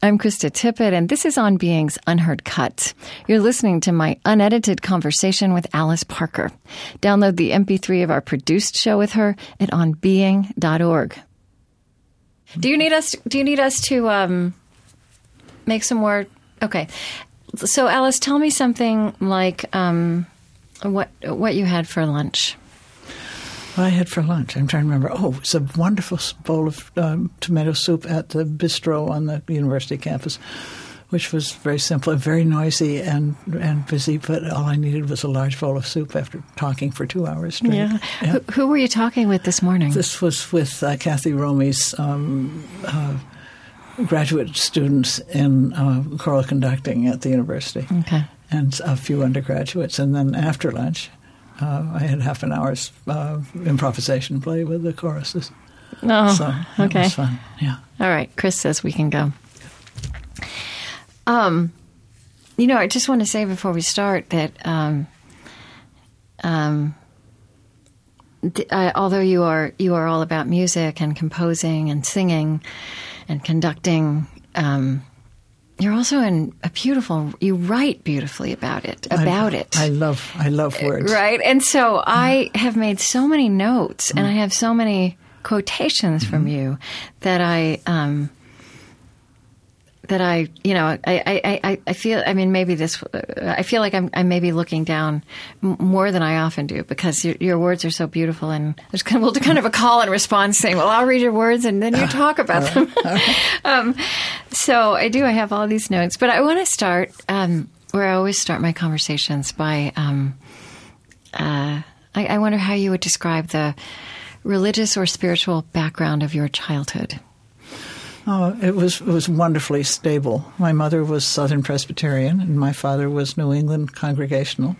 I'm Krista Tippett, and this is On Being's Unheard Cut. You're listening to my unedited conversation with Alice Parker. Download the MP3 of our produced show with her at onbeing.org. Do you need us? Do you need us to um, make some more? Okay. So, Alice, tell me something like um, what what you had for lunch. What I had for lunch, I'm trying to remember. Oh, it's a wonderful bowl of um, tomato soup at the bistro on the university campus, which was very simple and very noisy and and busy. But all I needed was a large bowl of soup after talking for two hours straight. Yeah. Who, who were you talking with this morning? This was with uh, Kathy Romey's um, uh, graduate students in uh, choral conducting at the university. Okay. And a few undergraduates. And then after lunch, uh, I had half an hour's uh, improvisation play with the choruses. Oh, so okay. was fun. Yeah. All right. Chris says we can go. Um, you know, I just want to say before we start that um, um, d- uh, although you are you are all about music and composing and singing and conducting, um, you're also in a beautiful. You write beautifully about it. About I, it. I love I love uh, words. Right. And so mm. I have made so many notes and mm. I have so many quotations from mm-hmm. you that I, um, that I, you know, I, I, I, I feel, I mean, maybe this, uh, I feel like I'm, I'm maybe looking down more than I often do because your, your words are so beautiful and there's kind of, well, kind of a call and response saying, well, I'll read your words and then you talk about them. um, so I do, I have all these notes, but I want to start, um, where I always start my conversations by, um, uh, I, I wonder how you would describe the religious or spiritual background of your childhood. Oh, it was it was wonderfully stable. My mother was Southern Presbyterian, and my father was New England Congregational.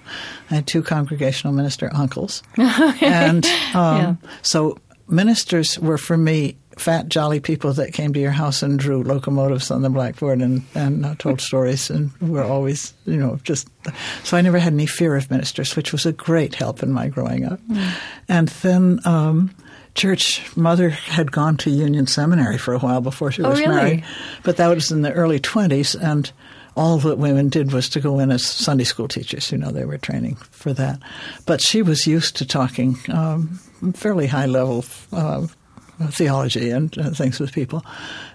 I had two Congregational minister uncles, and um, so ministers were for me fat, jolly people that came to your house and drew locomotives on the blackboard and and uh, told stories, and were always you know just. So I never had any fear of ministers, which was a great help in my growing up. And then. Um, Church mother had gone to Union Seminary for a while before she Oh, was really? married, but that was in the early 20s, and all that women did was to go in as Sunday school teachers. You know, they were training for that. But she was used to talking um, fairly high level uh, theology and uh, things with people.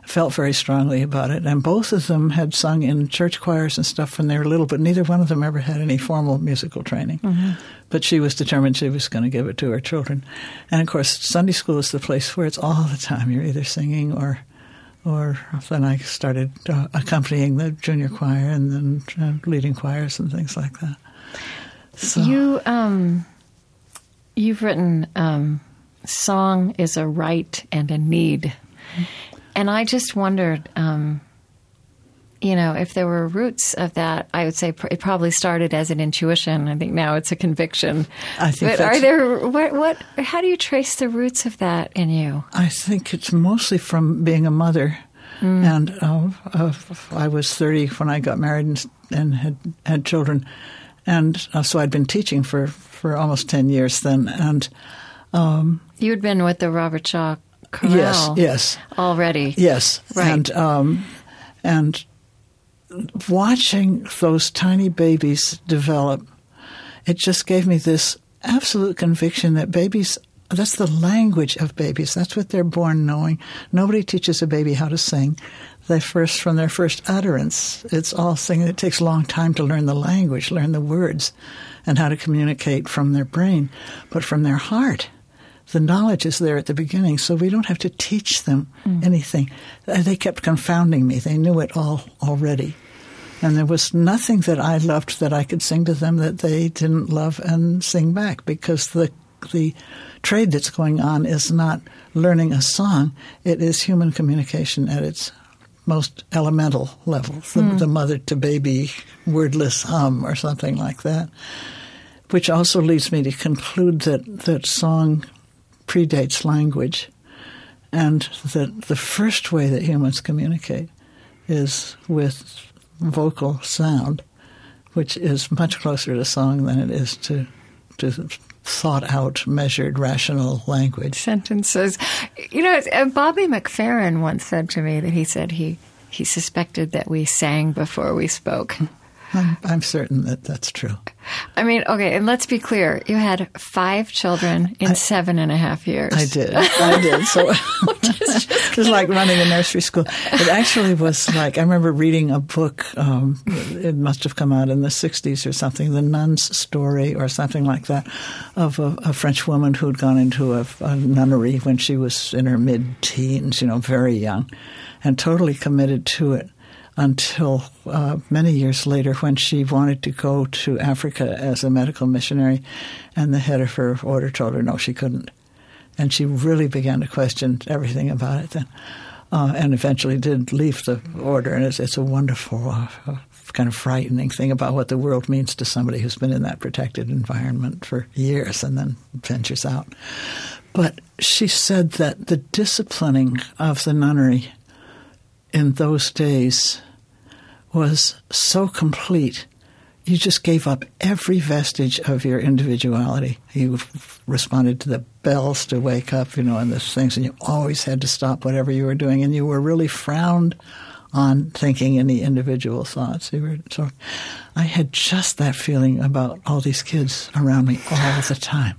Felt very strongly about it, and both of them had sung in church choirs and stuff when they were little, but neither one of them ever had any formal musical training. But she was determined she was going to give it to her children, and of course, Sunday school is the place where it's all the time. You're either singing or or then I started uh, accompanying the junior choir and then uh, leading choirs and things like that. So You, um, you've written, um, "Song is a right and a need," and I just wondered, um, you know, if there were roots of that. I would say it probably started as an intuition. I think now it's a conviction. I think but are there what? What? How do you trace the roots of that in you? I think it's mostly from being a mother. And uh, uh, I was 30 when I got married and, and had had children, and uh, so I'd been teaching for, for almost 10 years then. And You had been with the Robert Shaw Chorale yes, yes, already. Yes, Right. and um, and watching those tiny babies develop, it just gave me this absolute conviction that babies. That's the language of babies. That's what they're born knowing. Nobody teaches a baby how to sing. They first, from their first utterance, it's all singing. It takes a long time to learn the language, learn the words, and how to communicate from their brain, but from their heart the knowledge is there at the beginning, so we don't have to teach them anything. Uh, They kept confounding me. They knew it all already. And there was nothing that I loved that I could sing to them that they didn't love and sing back because the the trade that's going on is not learning a song, it is human communication at its most elemental level, the, the mother to baby wordless hum or something like that. Which also leads me to conclude that, that song predates language, and that the first way that humans communicate is with vocal sound, which is much closer to song than it is to to thought out, measured, rational language. sentences. You know, uh, Bobby McFerrin once said to me that he said he he suspected that we sang before we spoke. I'm, I'm certain that that's true. I mean, okay, and let's be clear. You had five children in I, seven and a half years. I did. I did. So it was like running a nursery school. It actually was like, I remember reading a book, um, it must have come out in the 60s or something, The Nun's Story or something like that, of a, a French woman who'd gone into a, a nunnery when she was in her mid teens, you know, very young, and totally committed to it until uh, many years later when she wanted to go to Africa as a medical missionary, and the head of her order told her no, she couldn't. And she really began to question everything about it then. Uh, and eventually did leave the order, and it's, it's a wonderful, uh, kind of frightening thing about what the world means to somebody who's been in that protected environment for years and then ventures out. But she said that the disciplining of the nunnery in those days was so complete. You just gave up every vestige of your individuality. You responded to the bells to wake up, you know, and the things, and you always had to stop whatever you were doing, and you were really frowned on thinking any individual thoughts. So I had just that feeling about all these kids around me all the time.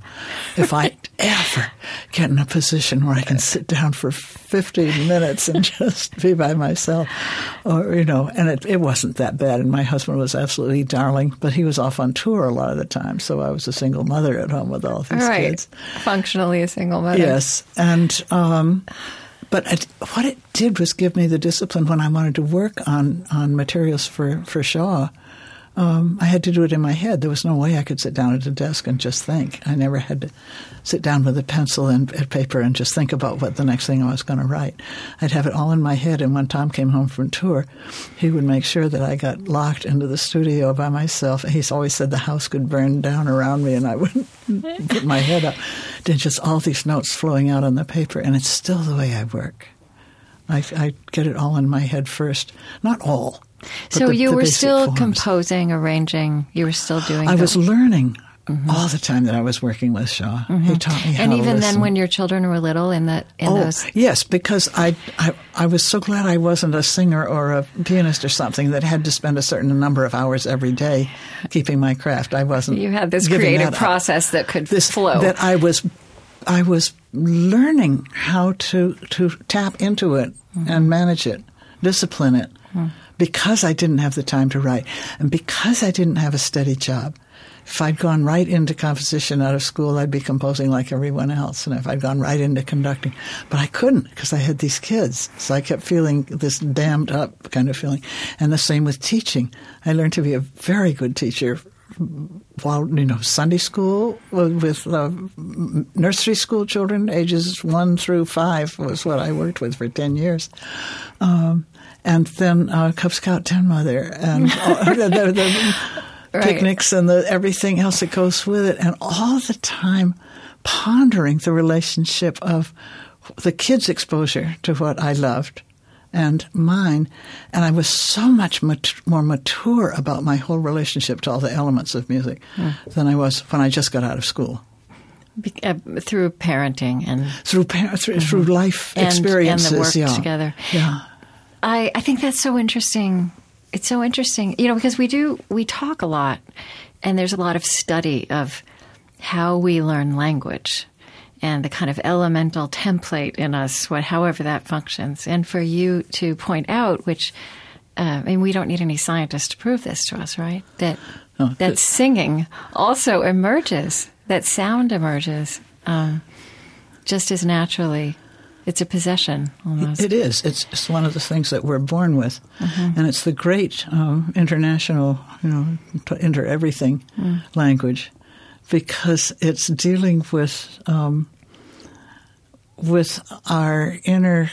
If I ever get in a position where I can sit down for 15 minutes and just be by myself, or, you know, and it, it wasn't that bad. And my husband was absolutely darling, but he was off on tour a lot of the time. So I was a single mother at home with all these right. kids. Functionally a single mother. Yes. And, um, but it, what it did was give me the discipline when I wanted to work on, on materials for, for Shaw. Um, I had to do it in my head. There was no way I could sit down at a desk and just think. I never had to sit down with a pencil and paper and just think about what the next thing I was going to write. I'd have it all in my head. And when Tom came home from tour, he would make sure that I got locked into the studio by myself. He's always said the house could burn down around me and I wouldn't put my head up and just all these notes flowing out on the paper, and it's still the way I work. I, I get it all in my head first, not all. So the, you the were still forms. composing, arranging. You were still doing. I was learning. Mm-hmm. all the time that I was working with Shaw. Mm-hmm. He taught me and even then, when your children were little, in that in oh, those. yes, because I, I I was so glad I wasn't a singer or a pianist or something that had to spend a certain number of hours every day keeping my craft. I wasn't. You had this creative that process that could this, flow. That I was, I was learning how to to tap into it mm-hmm. and manage it, discipline it. Because I didn't have the time to write, and because I didn't have a steady job, if I'd gone right into composition out of school, I'd be composing like everyone else. And if I'd gone right into conducting, but I couldn't because I had these kids. So I kept feeling this dammed up kind of feeling. And the same with teaching. I learned to be a very good teacher while you know Sunday school with uh, nursery school children ages one through five was what I worked with for ten years, um, and then uh, Cub Scout ten mother and the, the, right. picnics and the everything else that goes with it, and all the time pondering the relationship of the kids' exposure to what I loved and mine. And I was so much mat- more mature about my whole relationship to all the elements of music mm. than I was when I just got out of school. Be- uh, through parenting and through par- through, mm-hmm. through, life and, experiences, and the work yeah. together. Yeah, I, I think that's so interesting it's so interesting, you know, because we do, we talk a lot and there's a lot of study of how we learn language and the kind of elemental template in us, what, however that functions. And for you to point out, which, uh, I mean, we don't need any scientists to prove this to us, right? That, oh, that singing also emerges, that sound emerges um, just as naturally it's a possession almost. It is. It's, it's one of the things that we're born with, mm-hmm. and it's the great um, international, you know, inter everything mm. language, because it's dealing with um, with our inner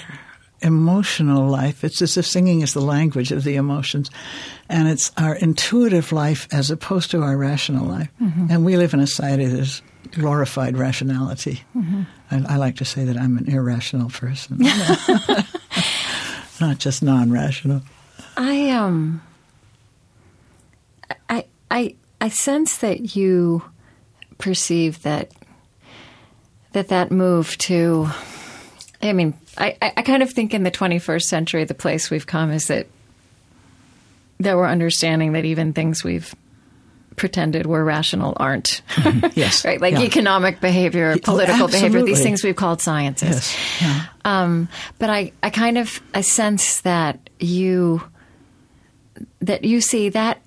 emotional life. It's as if singing is the language of the emotions, and it's our intuitive life as opposed to our rational life. Mm-hmm. And we live in a society that's glorified rationality. Mm-hmm. I, I, like to say that I'm an irrational person, not just non-rational. I um, I I I sense that you perceive that that that move to, I mean, I, I, kind of think in the 21st century, the place we've come is that that we're understanding that even things we've pretended were rational aren't. Yes. right? Like Yeah. economic behavior, Oh, political behavior, these things we've called sciences. Yes. Yeah. Um, but I, I kind of I sense that you that you see that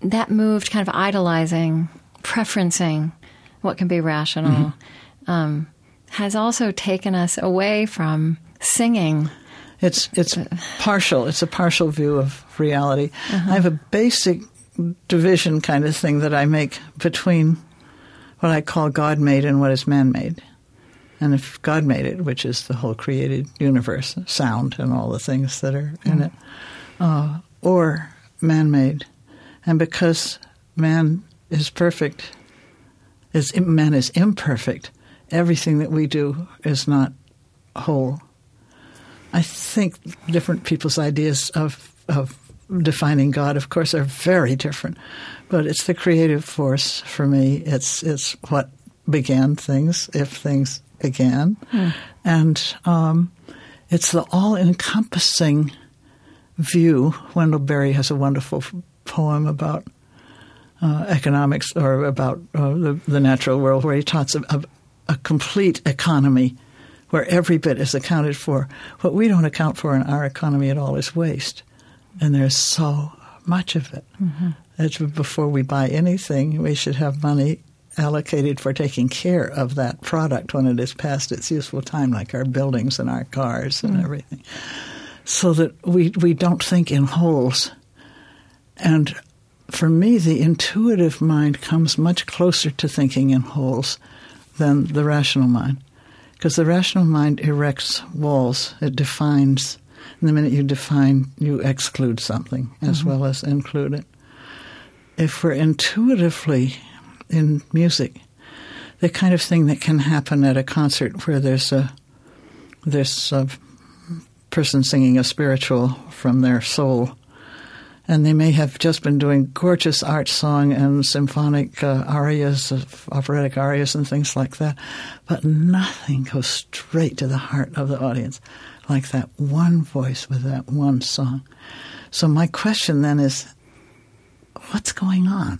that moved kind of idolizing, preferencing what can be rational, Mm-hmm. um, has also taken us away from singing. It's it's partial. It's a partial view of reality. I have a basic division kind of thing that I make between what I call God made and what is man made. And if God made it, which is the whole created universe, sound and all the things that are in it, uh, or man made, and because man is perfect, is man is imperfect, everything that we do is not whole. I think different people's ideas of of defining God, of course, are very different. But it's the creative force for me. It's it's what began things, if things began, and um, it's the all-encompassing view. Wendell Berry has a wonderful poem about uh, economics or about uh, the, the natural world, where he talks of, of a complete economy where every bit is accounted for. What we don't account for in our economy at all is waste, and there's so much of it. Mm-hmm. That's before we buy anything, we should have money allocated for taking care of that product when it is past its useful time, like our buildings and our cars and mm. everything, so that we we don't think in wholes. And for me, the intuitive mind comes much closer to thinking in wholes than the rational mind. Because the rational mind erects walls, it defines. The minute you define, you exclude something as well as include it. If we're intuitively in music, the kind of thing that can happen at a concert where there's a there's a person singing a spiritual from their soul, and they may have just been doing gorgeous art song and symphonic uh, arias, operatic arias, and things like that, but nothing goes straight to the heart of the audience like that one voice with that one song. So my question then is, what's going on?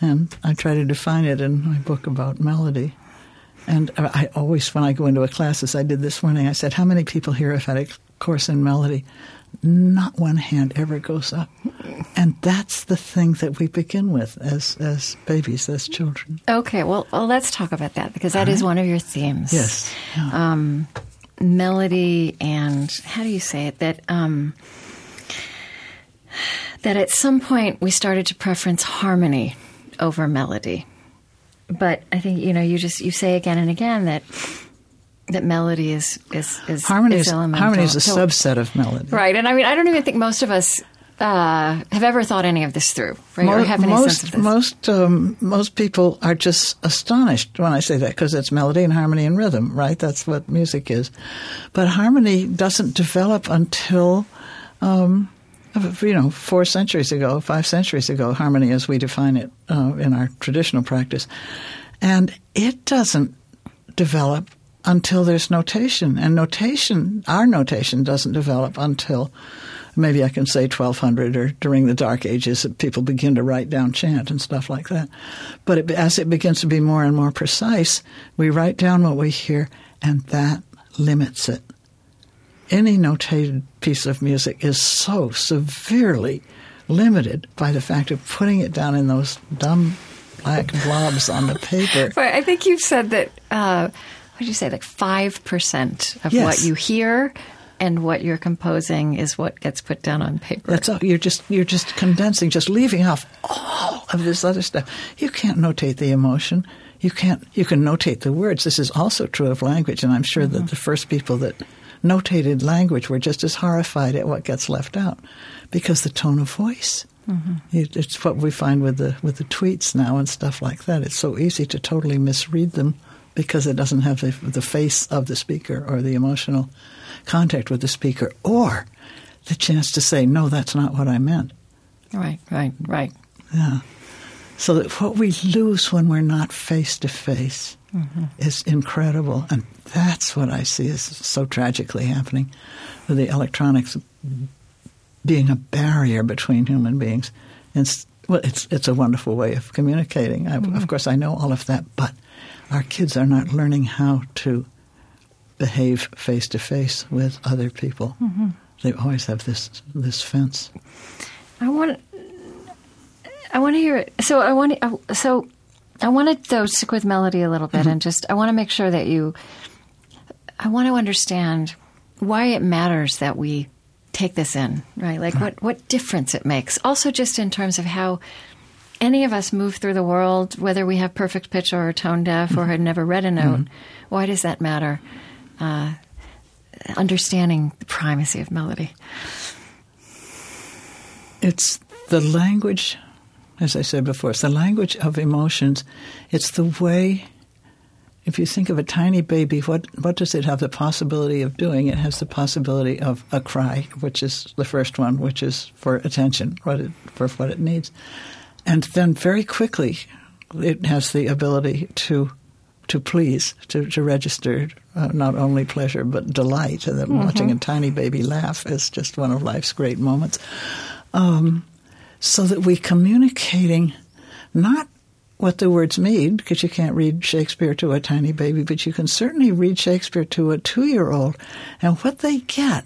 And I try to define it in my book about melody. And I always, when I go into a class, as I did this morning, I said, How many people here have had a course in melody? Not one hand ever goes up. And that's the thing that we begin with as, as babies, as children. Okay, well, well let's talk about that because that is one of your themes. Yes. Yeah. um, melody and how do you say it that um, that at some point we started to preference harmony over melody but i think you know you just you say again and again that that melody is is is harmony is is, harmony is a So- subset of melody. right and i mean i don't even think most of us uh, have ever thought any of this through right or have any most sense of this most um, most people are just astonished when I say that because it's melody and harmony and rhythm, right? That's what music is. But harmony doesn't develop until um, you know four centuries ago, five centuries ago. Harmony, as we define it uh, in our traditional practice, and it doesn't develop until there's notation, and notation, our notation, doesn't develop until maybe I can say 1200 or during the Dark Ages, that people begin to write down chant and stuff like that. But it, as it begins to be more and more precise, we write down what we hear, and that limits it. Any notated piece of music is so severely limited by the fact of putting it down in those dumb black blobs on the paper. Right, I think you've said that. Uh, what did you say? Like five percent of Yes. what you hear and what you're composing is what gets put down on paper. That's all. You're just you're just condensing, just leaving off all of this other stuff. You can't notate the emotion. You can't. You can notate the words. This is also true of language, and I'm sure that mm-hmm. the first people that notated language were just as horrified at what gets left out, because the tone of voice. Mm-hmm. It- It's what we find with the with the tweets now and stuff like that. It's so easy to totally misread them because it doesn't have the, the face of the speaker or the emotional contact with the speaker or the chance to say, no, that's not what I meant. Right, right, right. Yeah. So that what we lose when we're not face to face is incredible. And that's what I see is so tragically happening with the electronics being a barrier between human beings. It's, well, it's, it's a wonderful way of communicating. I, Of mm-hmm. course, I know all of that, but our kids are not learning how to behave face to face with other people. Mm-hmm. They always have this this fence. I want. I want to hear it. So I want. To, uh, so I want to though stick with melody a little bit mm-hmm. and just. I want to make sure that you. I want to understand why it matters that we take this in, right? Like what what difference it makes. Also, just in terms of how any of us move through the world, whether we have perfect pitch or are tone deaf or mm-hmm. had never read a note. Why does that matter? Uh, understanding the primacy of melody. It's the language, as I said before, it's the language of emotions. It's the way, if you think of a tiny baby, what, what does it have the possibility of doing? It has the possibility of a cry, which is the first one, which is for attention, what it, for what it needs. And then very quickly, it has the ability to to please, to, to register uh, not only pleasure but delight. And then watching a tiny baby laugh is just one of life's great moments. Um, so that we communicating not what the words mean, because you can't read Shakespeare to a tiny baby, but you can certainly read Shakespeare to a two year old. And what they get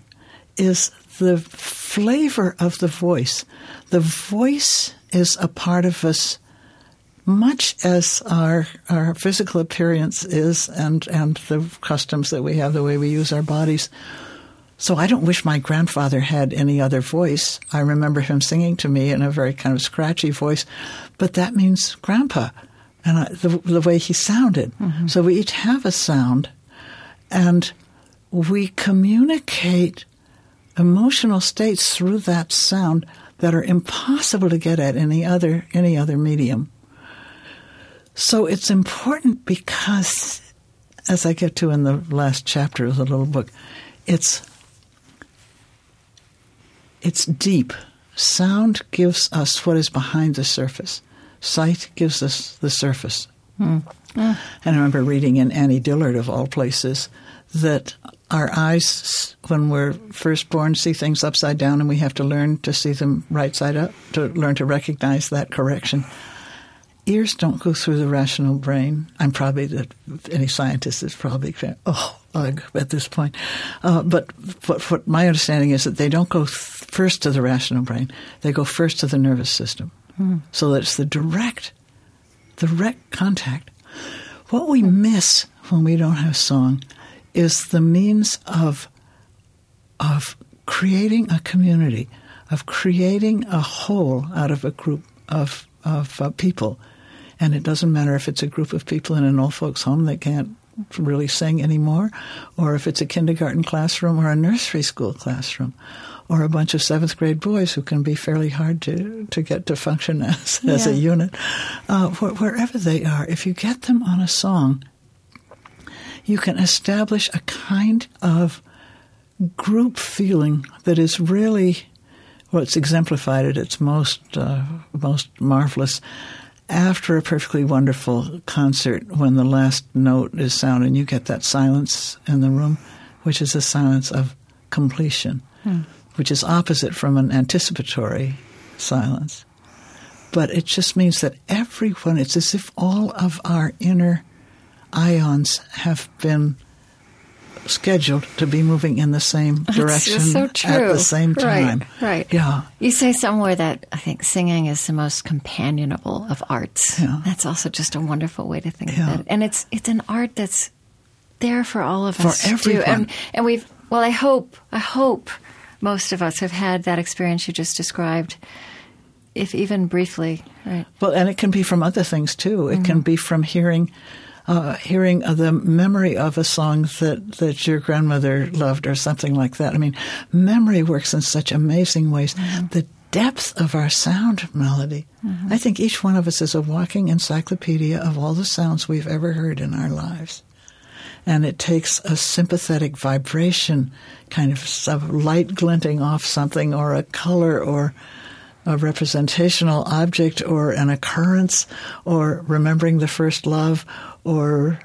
is the flavor of the voice. The voice is a part of us much as our our physical appearance is and and the customs that we have, the way we use our bodies. So I don't wish my grandfather had any other voice. I remember him singing to me in a very kind of scratchy voice, but that means grandpa, and I, the the way he sounded. Mm-hmm. So we each have a sound, and we communicate emotional states through that sound that are impossible to get at any other any other medium. So it's important because, as I get to in the last chapter of the little book, it's it's deep. Sound gives us what is behind the surface. Sight gives us the surface. Hmm. And I remember reading in Annie Dillard, of all places, that our eyes, when we're first born, see things upside down, and we have to learn to see them right side up to learn to recognize that correction ears don't go through the rational brain. I'm probably that any scientist is probably oh ugh at this point. Uh, but what, what my understanding is that they don't go th- first to the rational brain. They go first to the nervous system. So that it's the direct, direct contact. What we miss when we don't have song is the means of of creating a community, of creating a whole out of a group of of uh, people and it doesn't matter if it's a group of people in an old folks' home that can't really sing anymore, or if it's a kindergarten classroom or a nursery school classroom, or a bunch of seventh grade boys who can be fairly hard to, to get to function as, as a unit. Uh, wh- wherever they are, if you get them on a song, you can establish a kind of group feeling that is really well, it's exemplified at its most uh, most marvelous after a perfectly wonderful concert when the last note is sounded and you get that silence in the room, which is a silence of completion, hmm. which is opposite from an anticipatory silence. But it just means that everyone, it's as if all of our inner ions have been scheduled to be moving in the same direction so at the same time. Right, right. Yeah. You say somewhere that I think singing is the most companionable of arts. Yeah. That's also just a wonderful way to think Yeah. of it. And it's it's an art that's there for all of For us. too. everyone. And, and we've well, I hope I hope most of us have had that experience you just described, if even briefly. Right. Well, and it can be from other things too. It can mm-hmm. be from hearing, uh, hearing of the memory of a song that that your grandmother loved, or something like that. I mean, memory works in such amazing ways. The depth of our sound melody. I think each one of us is a walking encyclopedia of all the sounds we've ever heard in our lives. And it takes a sympathetic vibration, kind of some light glinting off something, or a color, or a representational object or an occurrence or remembering the first love or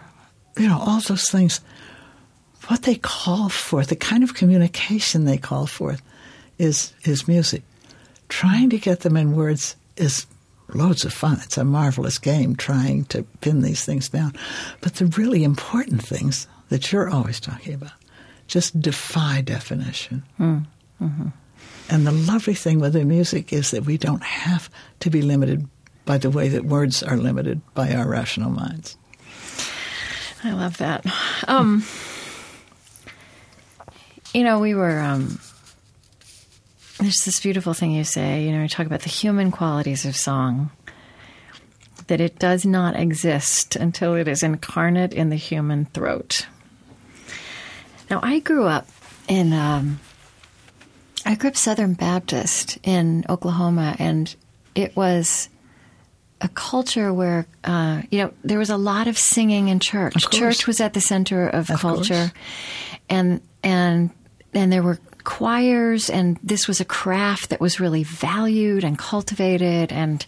you know, all those things, what they call for, the kind of communication they call for, is is music. Trying to get them in words is loads of fun. It's a marvelous game trying to pin these things down. But the really important things that you're always talking about just defy definition. Mm. Mm-hmm. And the lovely thing with the music is that we don't have to be limited by the way that words are limited by our rational minds. I love that. Um, you know, we were. Um, there's this beautiful thing you say. You know, you talk about the human qualities of song. That it does not exist until it is incarnate in the human throat. Now, I grew up in. Um, I grew up Southern Baptist in Oklahoma, and it was a culture where uh, you know there was a lot of singing in church. Church was at the center of, of culture, course. and and and there were choirs, and this was a craft that was really valued and cultivated. And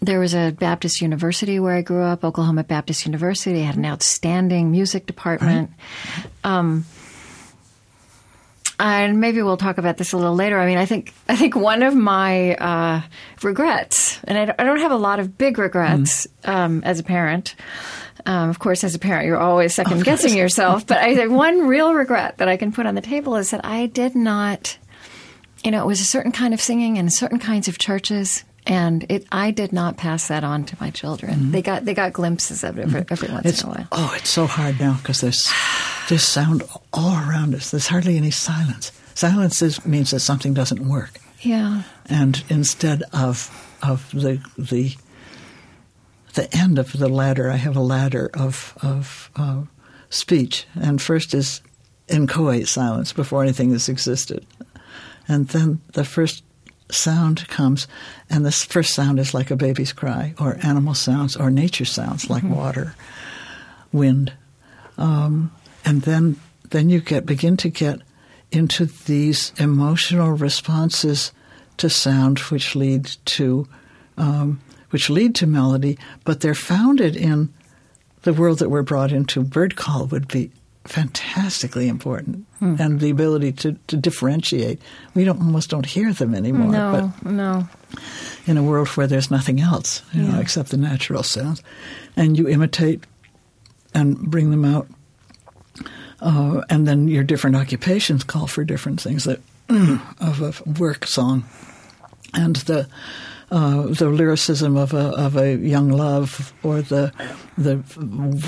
there was a Baptist university where I grew up, Oklahoma Baptist University, had an outstanding music department. Right. Um, and maybe we'll talk about this a little later. I mean, I think I think one of my uh, regrets, and I, I, don't have a lot of big regrets mm. um, as a parent. Um, of course, as a parent, you're always second guessing yourself. But I think one real regret that I can put on the table is that I did not. You know, it was a certain kind of singing in certain kinds of churches and it I did not pass that on to my children. Mm-hmm. They got they got glimpses of it every, every once it's, in a while. Oh, it's so hard now because there's there's sound all around us. There's hardly any silence. Silence is, means that something doesn't work. Yeah. And instead of of the the the end of the ladder, I have a ladder of of uh, speech, and first is inchoate silence before anything has existed, and then the first sound comes, and this first sound is like a baby's cry, or animal sounds, or nature sounds like mm-hmm. water, wind, um, and then then you get begin to get into these emotional responses to sound, which lead to um, which lead to melody, but they're founded in the world that we're brought into. Bird call would be fantastically important, hmm. and the ability to, to differentiate. We don't almost don't hear them anymore. No, but no. In a world where there's nothing else, you yeah. know, except the natural sounds, and you imitate and bring them out, uh, and then your different occupations call for different things that of a work song, and the uh, the lyricism of a of a young love, or the the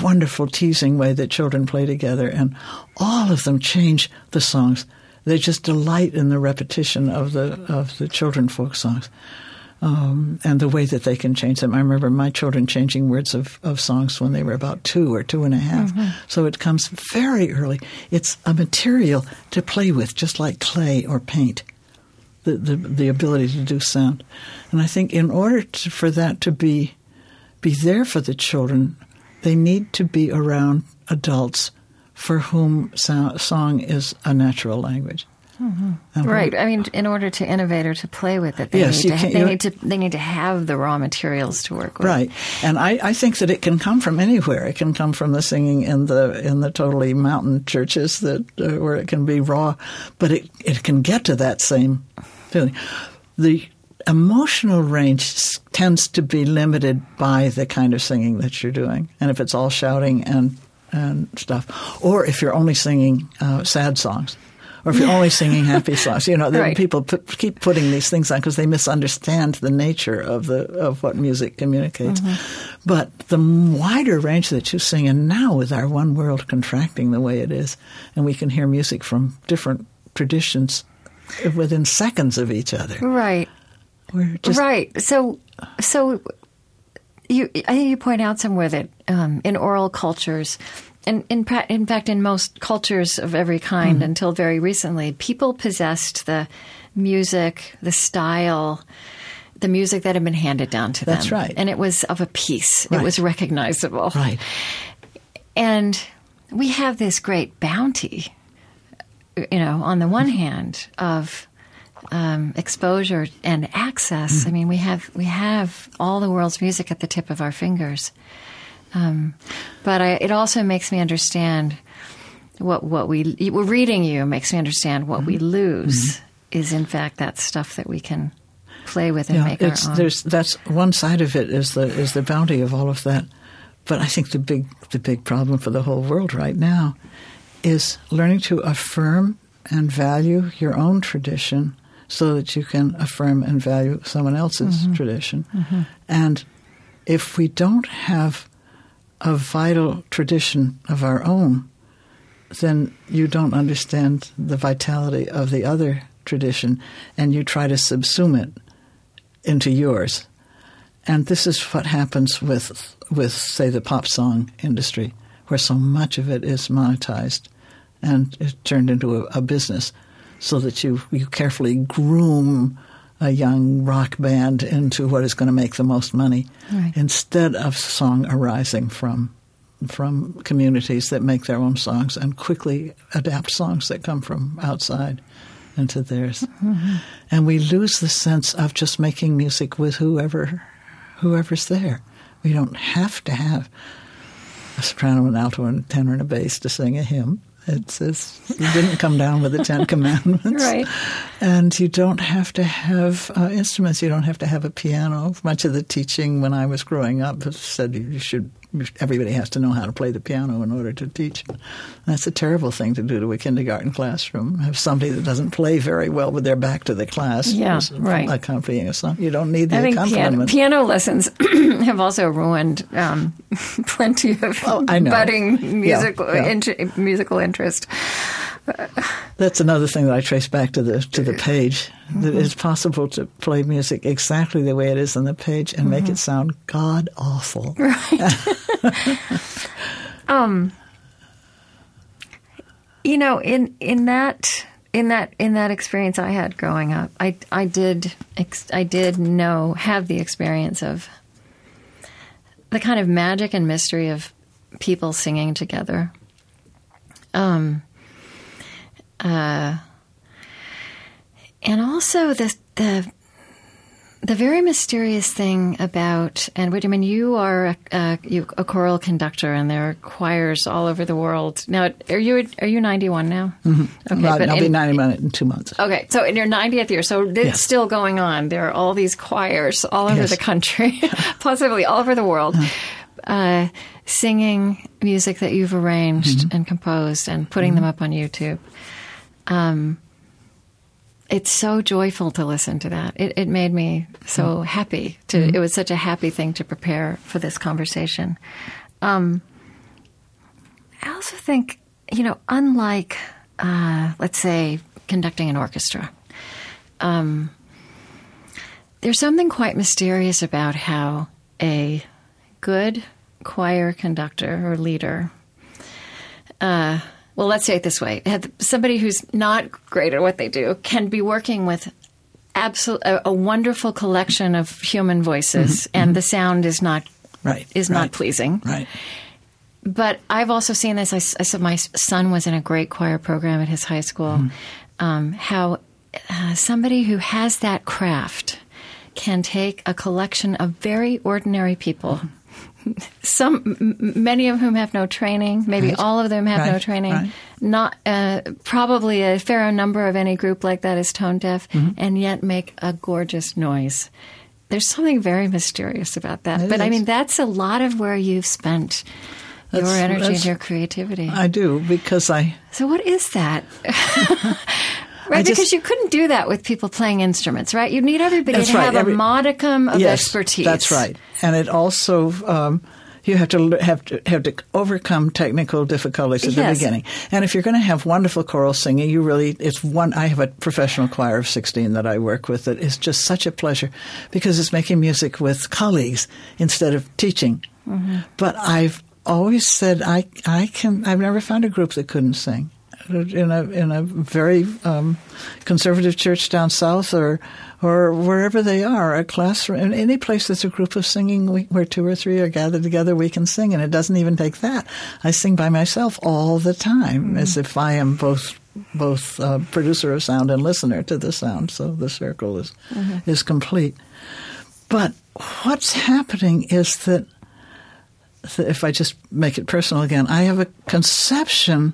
wonderful teasing way that children play together, and all of them change the songs. They just delight in the repetition of the of the children folk songs. Um, and the way that they can change them. I remember my children changing words of, of songs when they were about two or two and a half. Mm-hmm. So it comes very early. It's a material to play with, just like clay or paint the, the, the ability to do sound. And I think in order to, for that to be be there for the children, they need to be around adults for whom sound, song is a natural language. Mm-hmm. Right. I mean, in order to innovate or to play with it, they, yes, need, to, they need to they need to have the raw materials to work with. Right. And I, I think that it can come from anywhere. It can come from the singing in the in the totally mountain churches that uh, where it can be raw, but it it can get to that same feeling. The emotional range tends to be limited by the kind of singing that you're doing, and if it's all shouting and and stuff, or if you're only singing uh, sad songs, or if you're only singing happy songs, you know, right. people put, keep putting these things on because they misunderstand the nature of the of what music communicates. Mm-hmm. But the wider range that you sing, and now with our one world contracting the way it is, and we can hear music from different traditions within seconds of each other. Right. We're just right. So, so you, I think you point out somewhere that um, in oral cultures, and in, in fact, in most cultures of every kind mm-hmm. until very recently, people possessed the music, the style, the music that had been handed down to them. That's right. And it was of a piece. Right. It was recognizable. Right. And we have this great bounty you know, on the one hand, of um, exposure and access. Mm. I mean, we have we have all the world's music at the tip of our fingers. Um, but I, it also makes me understand what what we we're reading you makes me understand what we Mm-hmm. lose is in fact that stuff that we can play with and Yeah, make it's our own. there's that's one side of it is the is the bounty of all of that. But I think the big the big problem for the whole world right now is learning to affirm and value your own tradition so that you can affirm and value someone else's mm-hmm. tradition. Mm-hmm. And if we don't have a vital tradition of our own, then you don't understand the vitality of the other tradition and you try to subsume it into yours. And this is what happens with with say the pop song industry, where so much of it is monetized and it's turned into a, a business, so that you you carefully groom a young rock band into what is going to make the most money, Right. instead of song arising from from communities that make their own songs and quickly adapt songs that come from outside into theirs. Mm-hmm. And we lose the sense of just making music with whoever whoever's there. We don't have to have a soprano, an alto, and a tenor and a bass to sing a hymn. It's, it's you didn't come down with the Ten Commandments, Right. And you don't have to have uh, instruments. You don't have to have a piano. Much of the teaching when I was growing up said you should. Everybody has to know how to play the piano in order to teach. That's a terrible thing to do to a kindergarten classroom. Have somebody that doesn't play very well with their back to the class, Yeah, right. accompanying a song. You don't need the I think piano, accompaniment. piano lessons have also ruined um, plenty of Oh, budding musical yeah. int- musical interest. That's another thing that I trace back to the to the page. That it's possible to play music exactly the way it is on the page and make it sound god awful. Right. um, You know, in in that in that in that experience I had growing up, I I did ex- I did know have the experience of the kind of magic and mystery of people singing together. Um. Uh. And also the the the very mysterious thing about and what I mean, you are a, a, you, a choral conductor, and there are choirs all over the world. Now, are you are you ninety one now? Mm-hmm. Okay, Well, I'll be 91 in two months. Okay, so in your 90th year, so it's Yes. still going on. There are all these choirs all over Yes. the country, possibly all over the world, uh, singing music that you've arranged Mm-hmm. and composed and putting them up on YouTube. Um, it's so joyful to listen to that. It, it made me so happy. To it was such a happy thing to prepare for this conversation. Um, I also think, you know, unlike, uh, let's say, conducting an orchestra, um, there's something quite mysterious about how a good choir conductor or leader, uh, well, let's say it this way: somebody who's not great at what they do can be working with absolute a, a wonderful collection of human voices, and the sound is not Right. is not pleasing. Right. But I've also seen this. I, I said my son was in a great choir program at his high school. Um, how uh, somebody who has that craft can take a collection of very ordinary people. Some, many of whom have no training. Maybe Right. all of them have no training. Right. Not uh, probably a fair number of any group like that is tone deaf, Mm-hmm. and yet make a gorgeous noise. There's something very mysterious about that. It but I mean, that's a lot of where you've spent your That's- energy and your creativity. I do because I so, what is that? right, just- because you couldn't do that with people playing instruments, right? You need everybody to right, have every- a modicum of yes, expertise. That's right, and it also um, you have to have to have to overcome technical difficulties at Yes. the beginning. And if you're going to have wonderful choral singing, you really it's one. I have a professional choir of 16 that I work with. That is just such a pleasure because it's making music with colleagues instead of teaching. Mm-hmm. But I've always said I I can. I've never found a group that couldn't sing in a in a very um, conservative church down south or or wherever they are, a classroom, in any place that's a group of singing we, where two or three are gathered together, we can sing, and it doesn't even take that. I sing by myself all the time, as if I am both both uh, producer of sound and listener to the sound. So the circle is is complete. But what's happening is that if I just make it personal again, I have a conception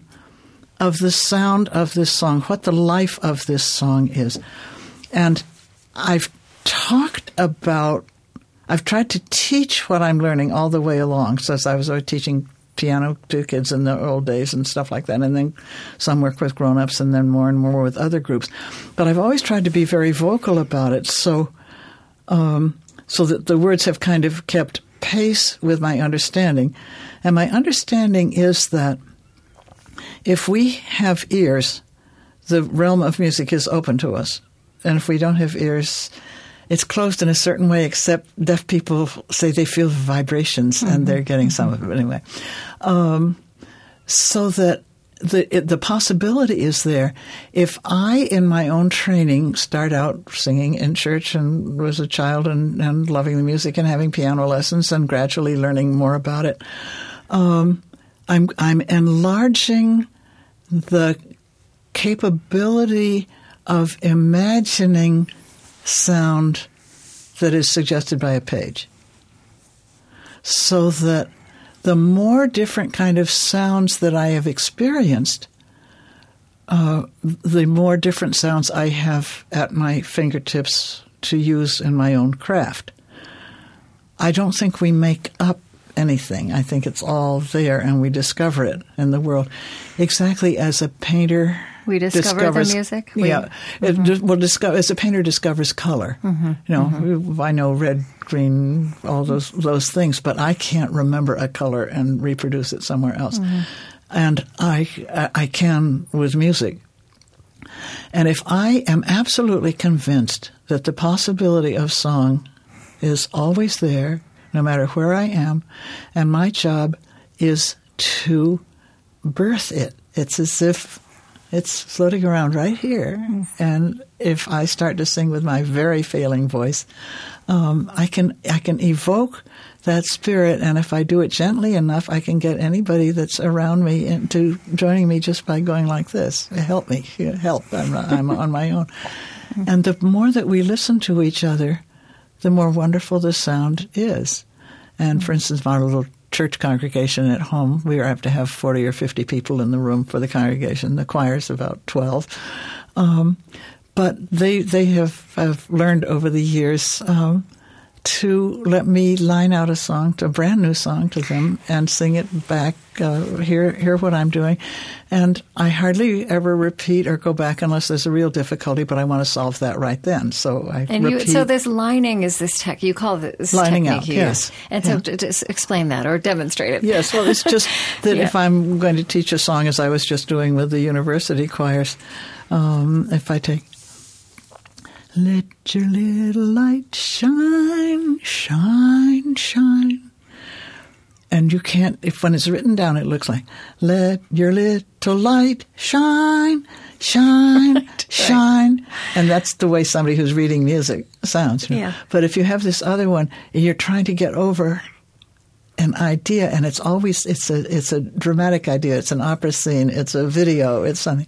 of the sound of this song, what the life of this song is. And I've talked about, I've tried to teach what I'm learning all the way along. So as I was always teaching piano to kids in the old days and stuff like that. And then some work with grown ups and then more and more with other groups. But I've always tried to be very vocal about it. So, um, so that the words have kind of kept pace with my understanding. And my understanding is that if we have ears, the realm of music is open to us. And if we don't have ears, it's closed in a certain way, except deaf people say they feel vibrations mm-hmm. and they're getting some of it anyway. Um, so that the it, the possibility is there. If I, in my own training, start out singing in church and was a child and, and loving the music and having piano lessons and gradually learning more about it, um, I'm I'm enlarging the capability of imagining sound that is suggested by a page. So that the more different kind of sounds that I have experienced, uh, the more different sounds I have at my fingertips to use in my own craft. I don't think we make up anything. I think it's all there and we discover it in the world. Exactly as a painter we discover discovers, the music. We, yeah, mm-hmm. it, well, discover, as a painter discovers color. Mm-hmm. You know, mm-hmm. I know red, green, all those those things, but I can't remember a color and reproduce it somewhere else. Mm-hmm. And I I can with music. And if I am absolutely convinced that the possibility of song is always there, no matter where I am, and my job is to birth it. It's as if it's floating around right here. And if I start to sing with my very failing voice, um, I can I can evoke that spirit, and if I do it gently enough, I can get anybody that's around me into joining me just by going like this. Help me, help! I'm, I'm on my own. And the more that we listen to each other, the more wonderful the sound is. And for instance, my little church congregation at home, we have to have 40 or 50 people in the room for the congregation. The choir's about 12. Um, but they, they have, have learned over the years um, to let me line out a song, a brand new song to them, and sing it back. Uh, hear hear what I'm doing, and I hardly ever repeat or go back unless there's a real difficulty. But I want to solve that right then, so I and repeat. You, so this lining is this tech you call this lining technique out, yes. And so yeah. just explain that or demonstrate it. Yes, well, it's just that yeah. if I'm going to teach a song, as I was just doing with the university choirs, um, if I take let your little light shine, shine, shine. And you can't, if when it's written down, it looks like, let your little light shine, shine, right, shine. Right. And that's the way somebody who's reading music sounds. You know? yeah. But if you have this other one, you're trying to get over an idea and it's always it's a it's a dramatic idea it's an opera scene it's a video it's something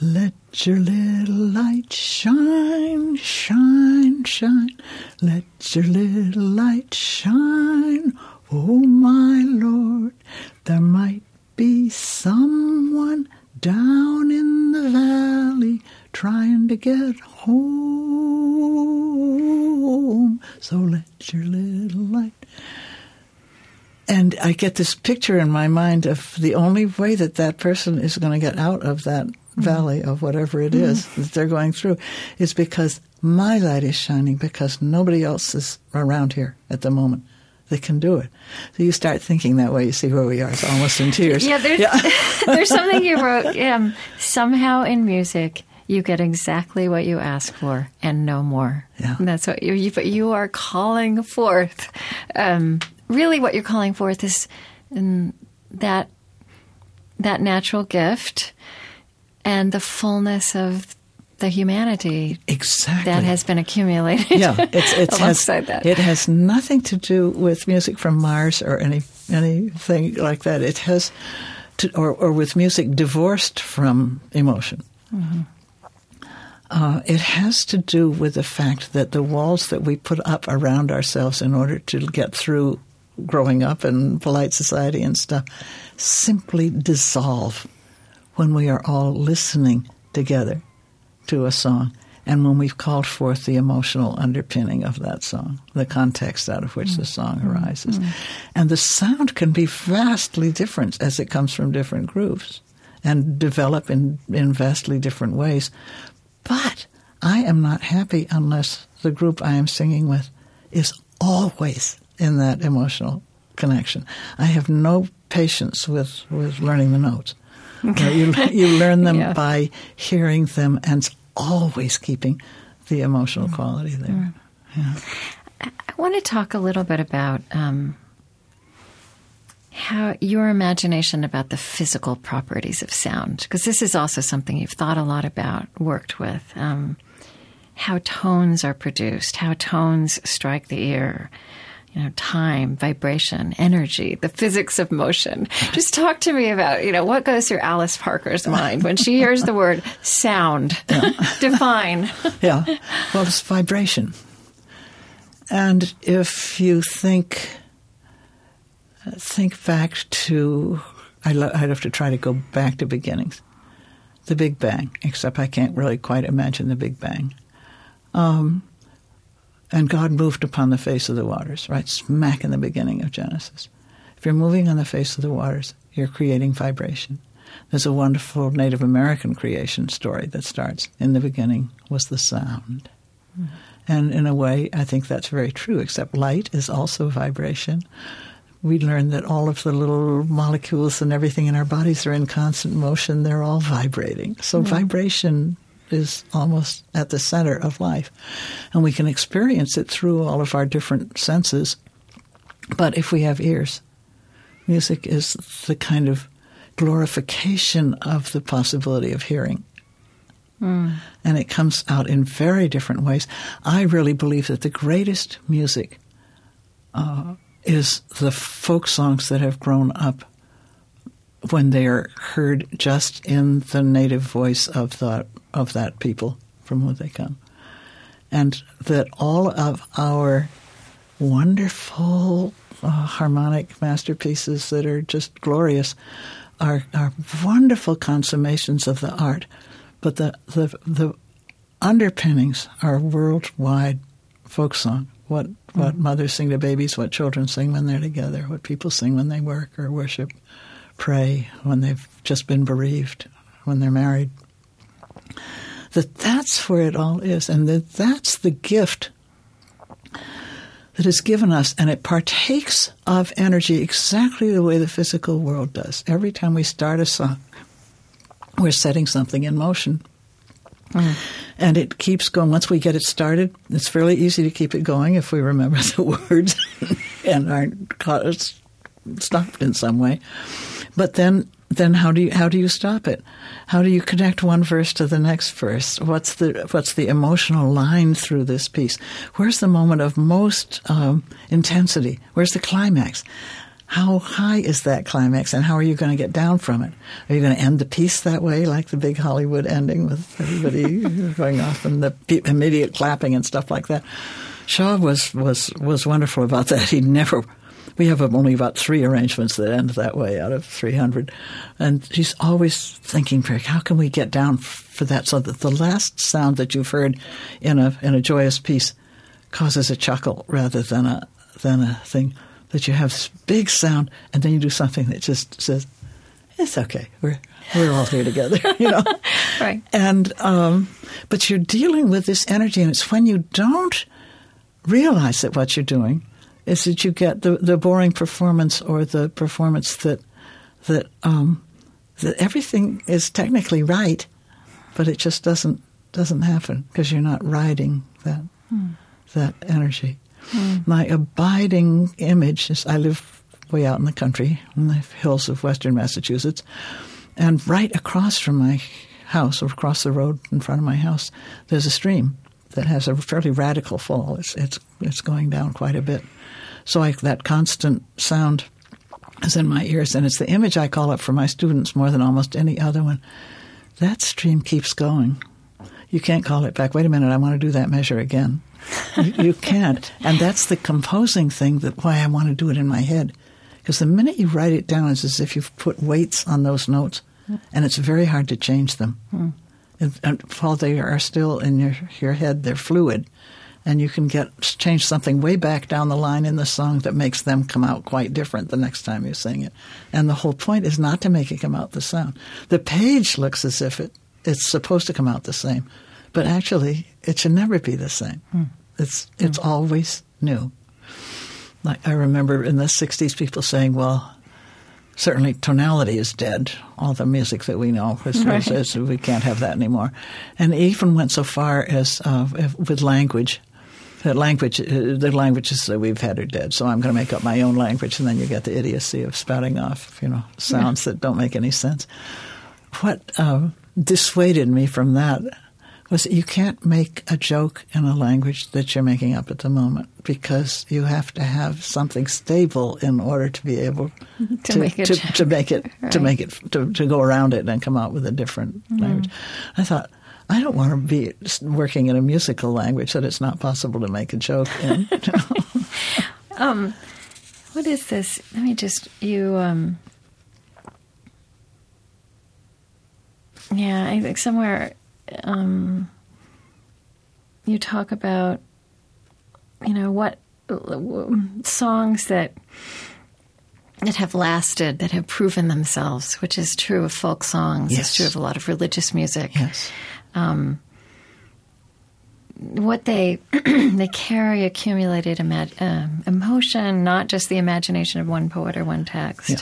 let your little light shine, shine, shine. Let your little light shine. Oh, my Lord, there might be someone down in the valley trying to get home. So let your little light. And I get this picture in my mind of the only way that that person is going to get out of that valley of whatever it is mm-hmm. that they're going through is because my light is shining because nobody else is around here at the moment that can do it. So you start thinking that way, you see where we are. It's almost in tears. Yeah, there's, yeah. there's something you wrote. Um, somehow in music, you get exactly what you ask for and no more. Yeah. And that's what you, you, you are calling forth. Um, really, what you're calling forth is um, that that natural gift and the fullness of the humanity exactly that has been accumulated. Yeah, it's, it's has, that. It has nothing to do with music from Mars or any anything like that. It has, to, or or with music divorced from emotion. Mm-hmm. Uh, it has to do with the fact that the walls that we put up around ourselves in order to get through growing up in polite society and stuff, simply dissolve when we are all listening together to a song and when we've called forth the emotional underpinning of that song, the context out of which the song Mm-hmm. arises. And the sound can be vastly different as it comes from different groups and develop in, in vastly different ways. But I am not happy unless the group I am singing with is always in that emotional connection. I have no patience with, with learning the notes. You, know, you, you learn them Yeah. by hearing them and always keeping the emotional quality there. I want to talk a little bit about um, how your imagination about the physical properties of sound, because this is also something you've thought a lot about, worked with. Um, how tones are produced, how tones strike the ear, you know, time, vibration, energy, the physics of motion. Just talk to me about, you know, what goes through Alice Parker's mind when she hears the word sound. Define. yeah. Well, it's vibration. And if you think think back to, I lo- I'd have to try to go back to beginnings, the Big Bang. Except I can't really quite imagine the Big Bang. Um, and God moved upon the face of the waters, right smack in the beginning of Genesis. If you're moving on the face of the waters, you're creating vibration. There's a wonderful Native American creation story that starts in the beginning was the sound. Mm-hmm. And in a way, I think that's very true, except light is also vibration. We learn that all of the little molecules and everything in our bodies are in constant motion. They're all vibrating. So mm-hmm. vibration is almost at the center of life. And we can experience it through all of our different senses. But if we have ears, music is the kind of glorification of the possibility of hearing. And it comes out in very different ways. I really believe that the greatest music uh, is the folk songs that have grown up when they are heard just in the native voice of the of that people from whom they come, and that all of our wonderful uh, harmonic masterpieces that are just glorious are are wonderful consummations of the art, but the the the underpinnings are worldwide folk song. What what mothers sing to babies, what children sing when they're together, what people sing when they work or worship, pray when they've just been bereaved, when they're married. That that's where it all is, and that that's the gift that is given us, and it partakes of energy exactly the way the physical world does. Every time we start a song, we're setting something in motion. Mm. And it keeps going. Once we get it started, it's fairly easy to keep it going if we remember the words and aren't caught, stopped in some way. But then, then how do you how do you stop it? How do you connect one verse to the next verse? What's the what's the emotional line through this piece? Where's the moment of most um, intensity? Where's the climax? How high is that climax, and how are you going to get down from it? Are you going to end the piece that way, like the big Hollywood ending with everybody going off and the immediate clapping and stuff like that? Shaw was was was wonderful about that. He never. We have only about three arrangements that end that way out of 300. And he's always thinking, Rick, how can we get down for that so that the last sound that you've heard in a, in a joyous piece causes a chuckle rather than a, than a thing that you have this big sound and then you do something that just says, it's okay. We're, we're all here together, you know? Right. And, um, but you're dealing with this energy and it's when you don't realize that what you're doing is that you get the, the boring performance or the performance that that um, that everything is technically right, but it just doesn't doesn't happen because you're not riding that that energy. My abiding image is I live way out in the country in the hills of western Massachusetts, and right across from my house, or across the road in front of my house, there's a stream that has a fairly radical fall. It's it's it's going down quite a bit. So I, that constant sound is in my ears, and it's the image I call up for my students more than almost any other one. That stream keeps going. you can't call it back. Wait a minute, I want to do that measure again. you, you can't. And that's the composing thing that why I want to do it in my head. Because the minute you write it down, it's as if you've put weights on those notes, and it's very hard to change them. Hmm. And, and while they are still in your, your head, they're fluid. And you can get change something way back down the line in the song that makes them come out quite different the next time you sing it. And the whole point is not to make it come out the sound. The page looks as if it it's supposed to come out the same, but actually it should never be the same. It's it's always new. Like I remember in the '60s, people saying, "Well, certainly tonality is dead. All the music that we know is, Right. is- is- we can't have that anymore." And even went so far as uh, with language. Language, uh, the languages that we've had are dead. So I'm going to make up my own language, and then you get the idiocy of spouting off, you know, sounds that don't make any sense. What um, dissuaded me from that was that you can't make a joke in a language that you're making up at the moment because you have to have something stable in order to be able To make a to, to make it to Right. Mm-hmm. make it to, to go around it and come out with a different language. I thought I don't want to be working in a musical language that it's not possible to make a joke in. What is this? Let me just you. um Yeah, I think somewhere um you talk about you know what songs that that have lasted, that have proven themselves, which is true of folk songs. Yes. It's true of a lot of religious music. yes. What they they carry accumulated um emotion, not just the imagination of one poet or one text. Yeah.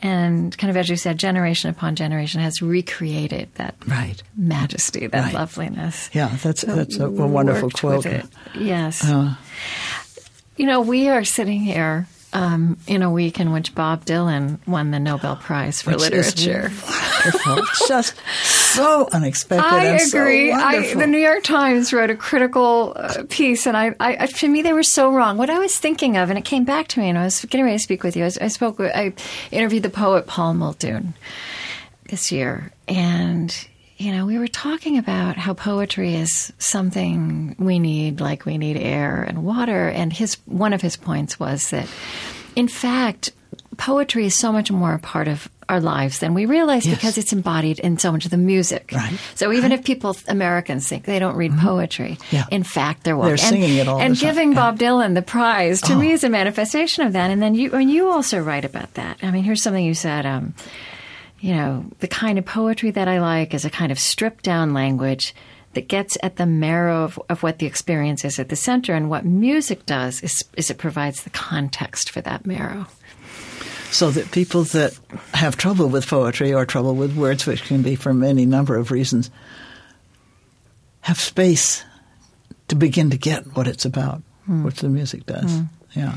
And kind of as you said, generation upon generation has recreated that Right. majesty, that Right. loveliness. Yeah, that's that's a, a wonderful quote. Yes. Uh, you know, we are sitting here um, in a week in which Bob Dylan won the Nobel Prize for which is wonderful. Just so unexpected. I and so agree. I, the New York Times wrote a critical uh, piece, and I, I, I- to me, they were so wrong. What I was thinking of, and it came back to me, and I was getting ready to speak with you. I, I spoke. With, I interviewed the poet Paul Muldoon this year, and you know, we were talking about how poetry is something we need, like we need air and water. And his one of his points was that, in fact, poetry is so much more a part of our lives than we realize Yes. because it's embodied in so much of the music. Right. So even if people, Americans, think they don't read poetry, Yeah. in fact, they're They're walking. singing it all And the time. giving Yeah. Bob Dylan the prize to Oh. me is a manifestation of that. And then you, and you also write about that. I mean, here's something you said. Um, you know, the kind of poetry that I like is a kind of stripped down language that gets at the marrow of, of what the experience is at the center. And what music does is, is it provides the context for that marrow. So that people that have trouble with poetry or trouble with words, which can be for any number of reasons, have space to begin to get what it's about, Hmm. which the music does. Yeah.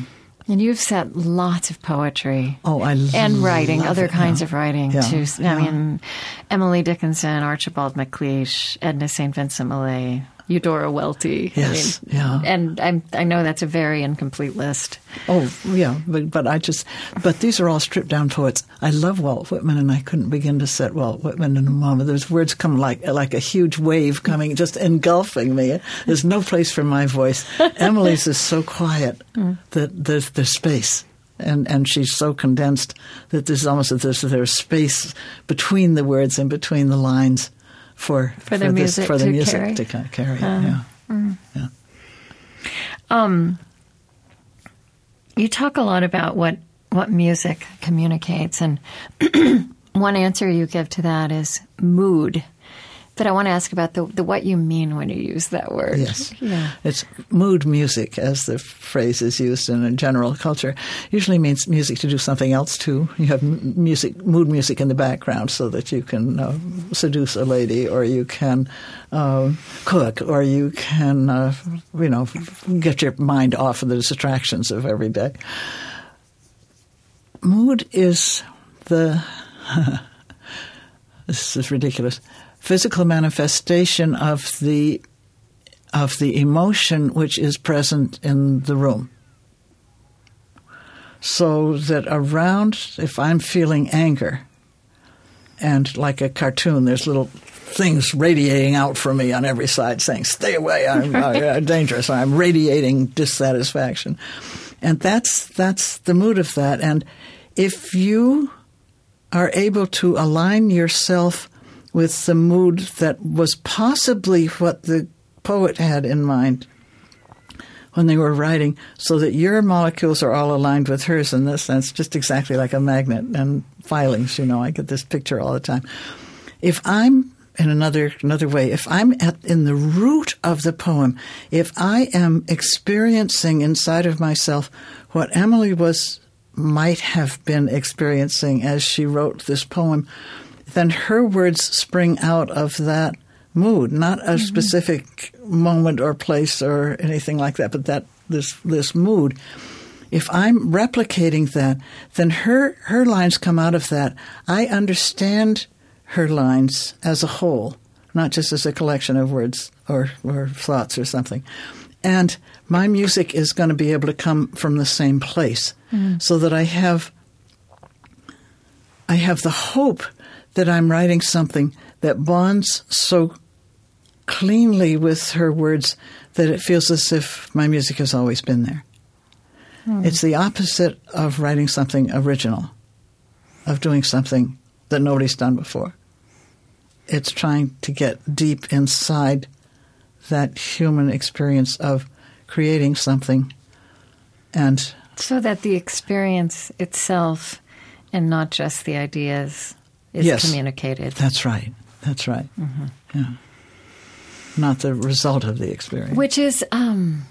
And you've set lots of poetry. Oh, I and writing, other it, kinds yeah. of writing Yeah, too. I yeah. mean, Emily Dickinson, Archibald MacLeish, Edna St. Vincent Millay, Eudora Welty. Yes, I mean, yeah. And I'm, I know that's a very incomplete list. Oh, yeah, but, but I just, but these are all stripped down poets. I love Walt Whitman, and I couldn't begin to set Walt Whitman in a moment. There's words come like like a huge wave coming, just engulfing me. There's no place for my voice. Emily's is so quiet mm. that there's there's space. And, and she's so condensed that there's almost there's, there's space between the words and between the lines for For the this, music for the to music carry. to ca- carry. it, uh, yeah. Mm. yeah. Um, you talk a lot about what, what music communicates, and one answer you give to that is mood. But I want to ask about the, the what you mean when you use that word. Yes. Yeah. It's mood music, as the phrase is used in a general culture. Usually means music to do something else too. You have music, mood music in the background so that you can uh, seduce a lady or you can uh, cook or you can, uh, you know, get your mind off of the distractions of every day. Mood is the this is ridiculous physical manifestation of the of the emotion which is present in the room so that around if i'm feeling anger and like a cartoon there's little things radiating out from me on every side saying, stay away, I'm uh, dangerous, I'm radiating dissatisfaction. And that's, that's the mood of that. And if you are able to align yourself with the mood that was possibly what the poet had in mind when they were writing, so that your molecules are all aligned with hers in this sense, just exactly like a magnet and filings. You know, I get this picture all the time. If I'm in another another way, if I'm at in the root of the poem, if I am experiencing inside of myself what Emily was might have been experiencing as she wrote this poem, then her words spring out of that mood, not a mm-hmm. specific moment or place or anything like that, but that this this mood. If I'm replicating that, then her her lines come out of that. I understand her lines as a whole, not just as a collection of words or, or thoughts or something. And my music is going to be able to come from the same place, mm. so that I have I have the hope that I'm writing something that bonds so cleanly with her words that it feels as if my music has always been there. Hmm. It's the opposite of writing something original, of doing something that nobody's done before. It's trying to get deep inside that human experience of creating something and so that the experience itself and not just the ideas is yes, communicated. That's right. That's right. Mm-hmm. Yeah not the result of the experience. Which is, um,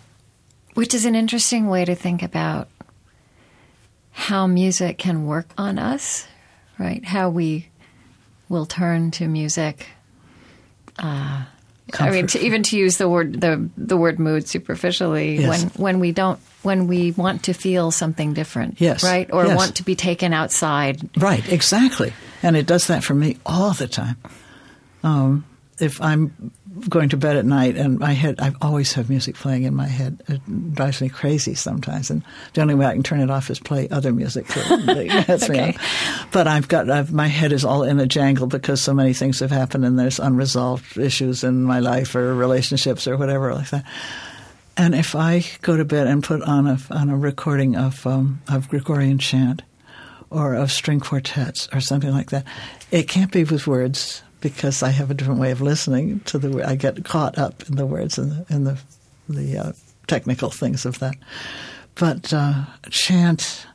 which is an interesting way to think about how music can work on us, right? How we will turn to music. Uh, I mean, to, even to use the word the the word mood superficially, yes. when when we don't when we want to feel something different, yes, right, or yes. want to be taken outside, right, exactly, and it does that for me all the time. Um, if I'm going to bed at night and my head, I always have music playing in my head. It drives me crazy sometimes. And the only way I can turn it off is play other music okay. me. But I've got, I've, my head is all in a jangle because so many things have happened and there's unresolved issues in my life or relationships or whatever like that. And if I go to bed and put on a, on a recording of, um, of Gregorian chant or of string quartets or something like that, it can't be with words because I have a different way of listening to the. I get caught up in the words and the, in the the uh, technical things of that. But uh, chant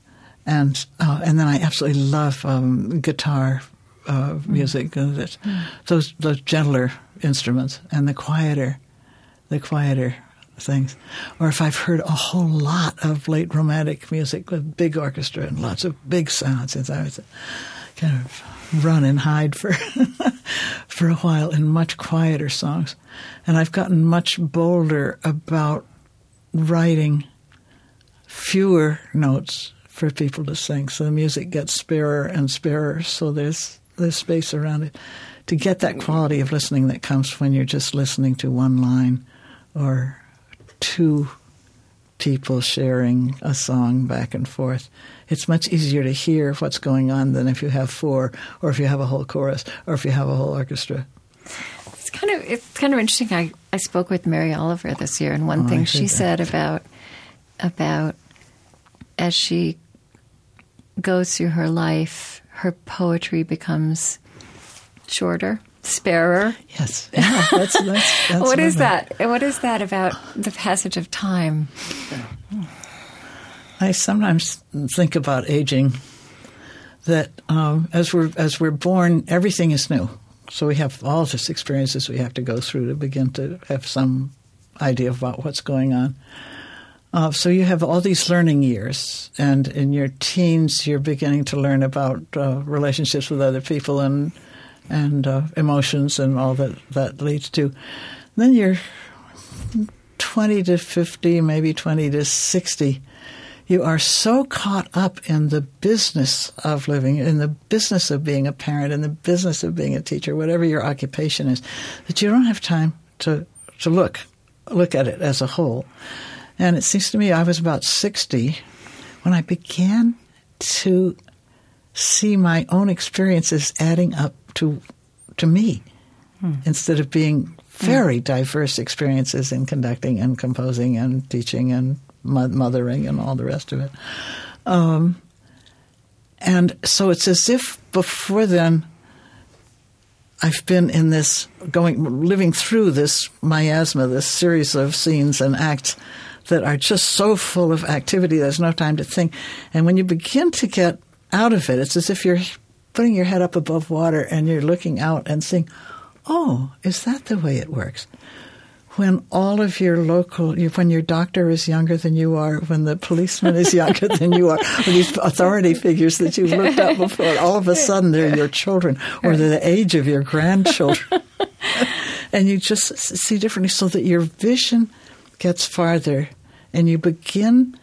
and uh, and then I absolutely love um, guitar uh, music. Mm. Those those gentler instruments and the quieter, the quieter things. Or if I've heard a whole lot of late romantic music with big orchestra and lots of big sounds, i always kind of run and hide for for a while in much quieter songs. And I've gotten much bolder about writing fewer notes for people to sing. So the music gets sparer and sparer, so there's there's space around it. To get that quality of listening that comes when you're just listening to one line or two people sharing a song back and forth. It's much easier to hear what's going on than if you have four, or if you have a whole chorus, or if you have a whole orchestra. It's kind of it's kind of interesting. I, I spoke with Mary Oliver this year, and one oh, thing she that. said about about as she goes through her life, her poetry becomes shorter sparer. Yes. Yeah, that's, that's, that's what is that? What is that about the passage of time? I sometimes think about aging. That um, as we're as we're born, everything is new. So we have all this experiences we have to go through to begin to have some idea about what's going on. Uh, so you have all these learning years, and in your teens, you're beginning to learn about uh, relationships with other people and and uh, emotions and all that that leads to. Then you're 20 to 50, maybe 20 to 60. You are so caught up in the business of living, in the business of being a parent, in the business of being a teacher, whatever your occupation is, that you don't have time to, to look look at it as a whole. And it seems to me I was about 60 when I began to see my own experiences adding up to to me instead of being very diverse experiences in conducting and composing and teaching and mothering and all the rest of it. Um, and so it's as if before then I've been in this going living through this miasma, this series of scenes and acts that are just so full of activity there's no time to think. And when you begin to get out of it, it's as if you're putting your head up above water and you're looking out and seeing, oh, is that the way it works? when all of your local, when your doctor is younger than you are, when the policeman is younger than you are, when these authority figures that you've looked up before, all of a sudden they're your children or they're the age of your grandchildren. and you just see differently so that your vision gets farther and you begin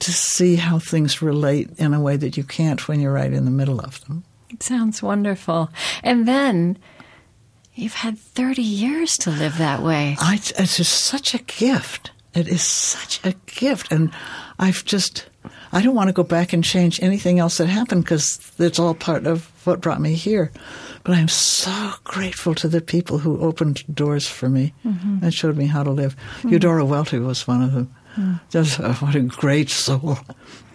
to see how things relate in a way that you can't when you're right in the middle of them. It sounds wonderful. And then You've had 30 years to live that way. I, it's just such a gift. It is such a gift. And I've just, I don't want to go back and change anything else that happened because it's all part of what brought me here. But I'm so grateful to the people who opened doors for me mm-hmm. and showed me how to live. Mm-hmm. Eudora Welty was one of them. Mm-hmm. Just uh, what a great soul.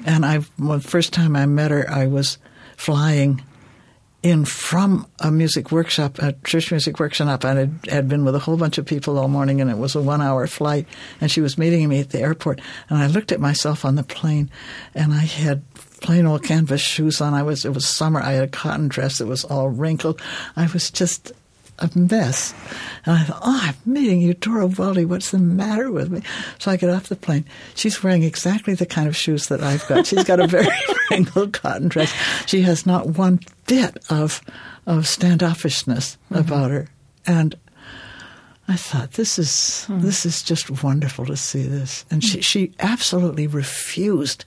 And I, the first time I met her, I was flying in from a music workshop, a church music workshop, and had, had been with a whole bunch of people all morning, and it was a one hour flight. And she was meeting me at the airport, and I looked at myself on the plane, and I had plain old canvas shoes on. I was it was summer. I had a cotton dress that was all wrinkled. I was just a mess. And I thought, oh, I'm meeting Eudora Welty. What's the matter with me? So I get off the plane. She's wearing exactly the kind of shoes that I've got. She's got a very wrinkled cotton dress. She has not one bit of of standoffishness mm-hmm. about her. And I thought this is mm. this is just wonderful to see this. And she she absolutely refused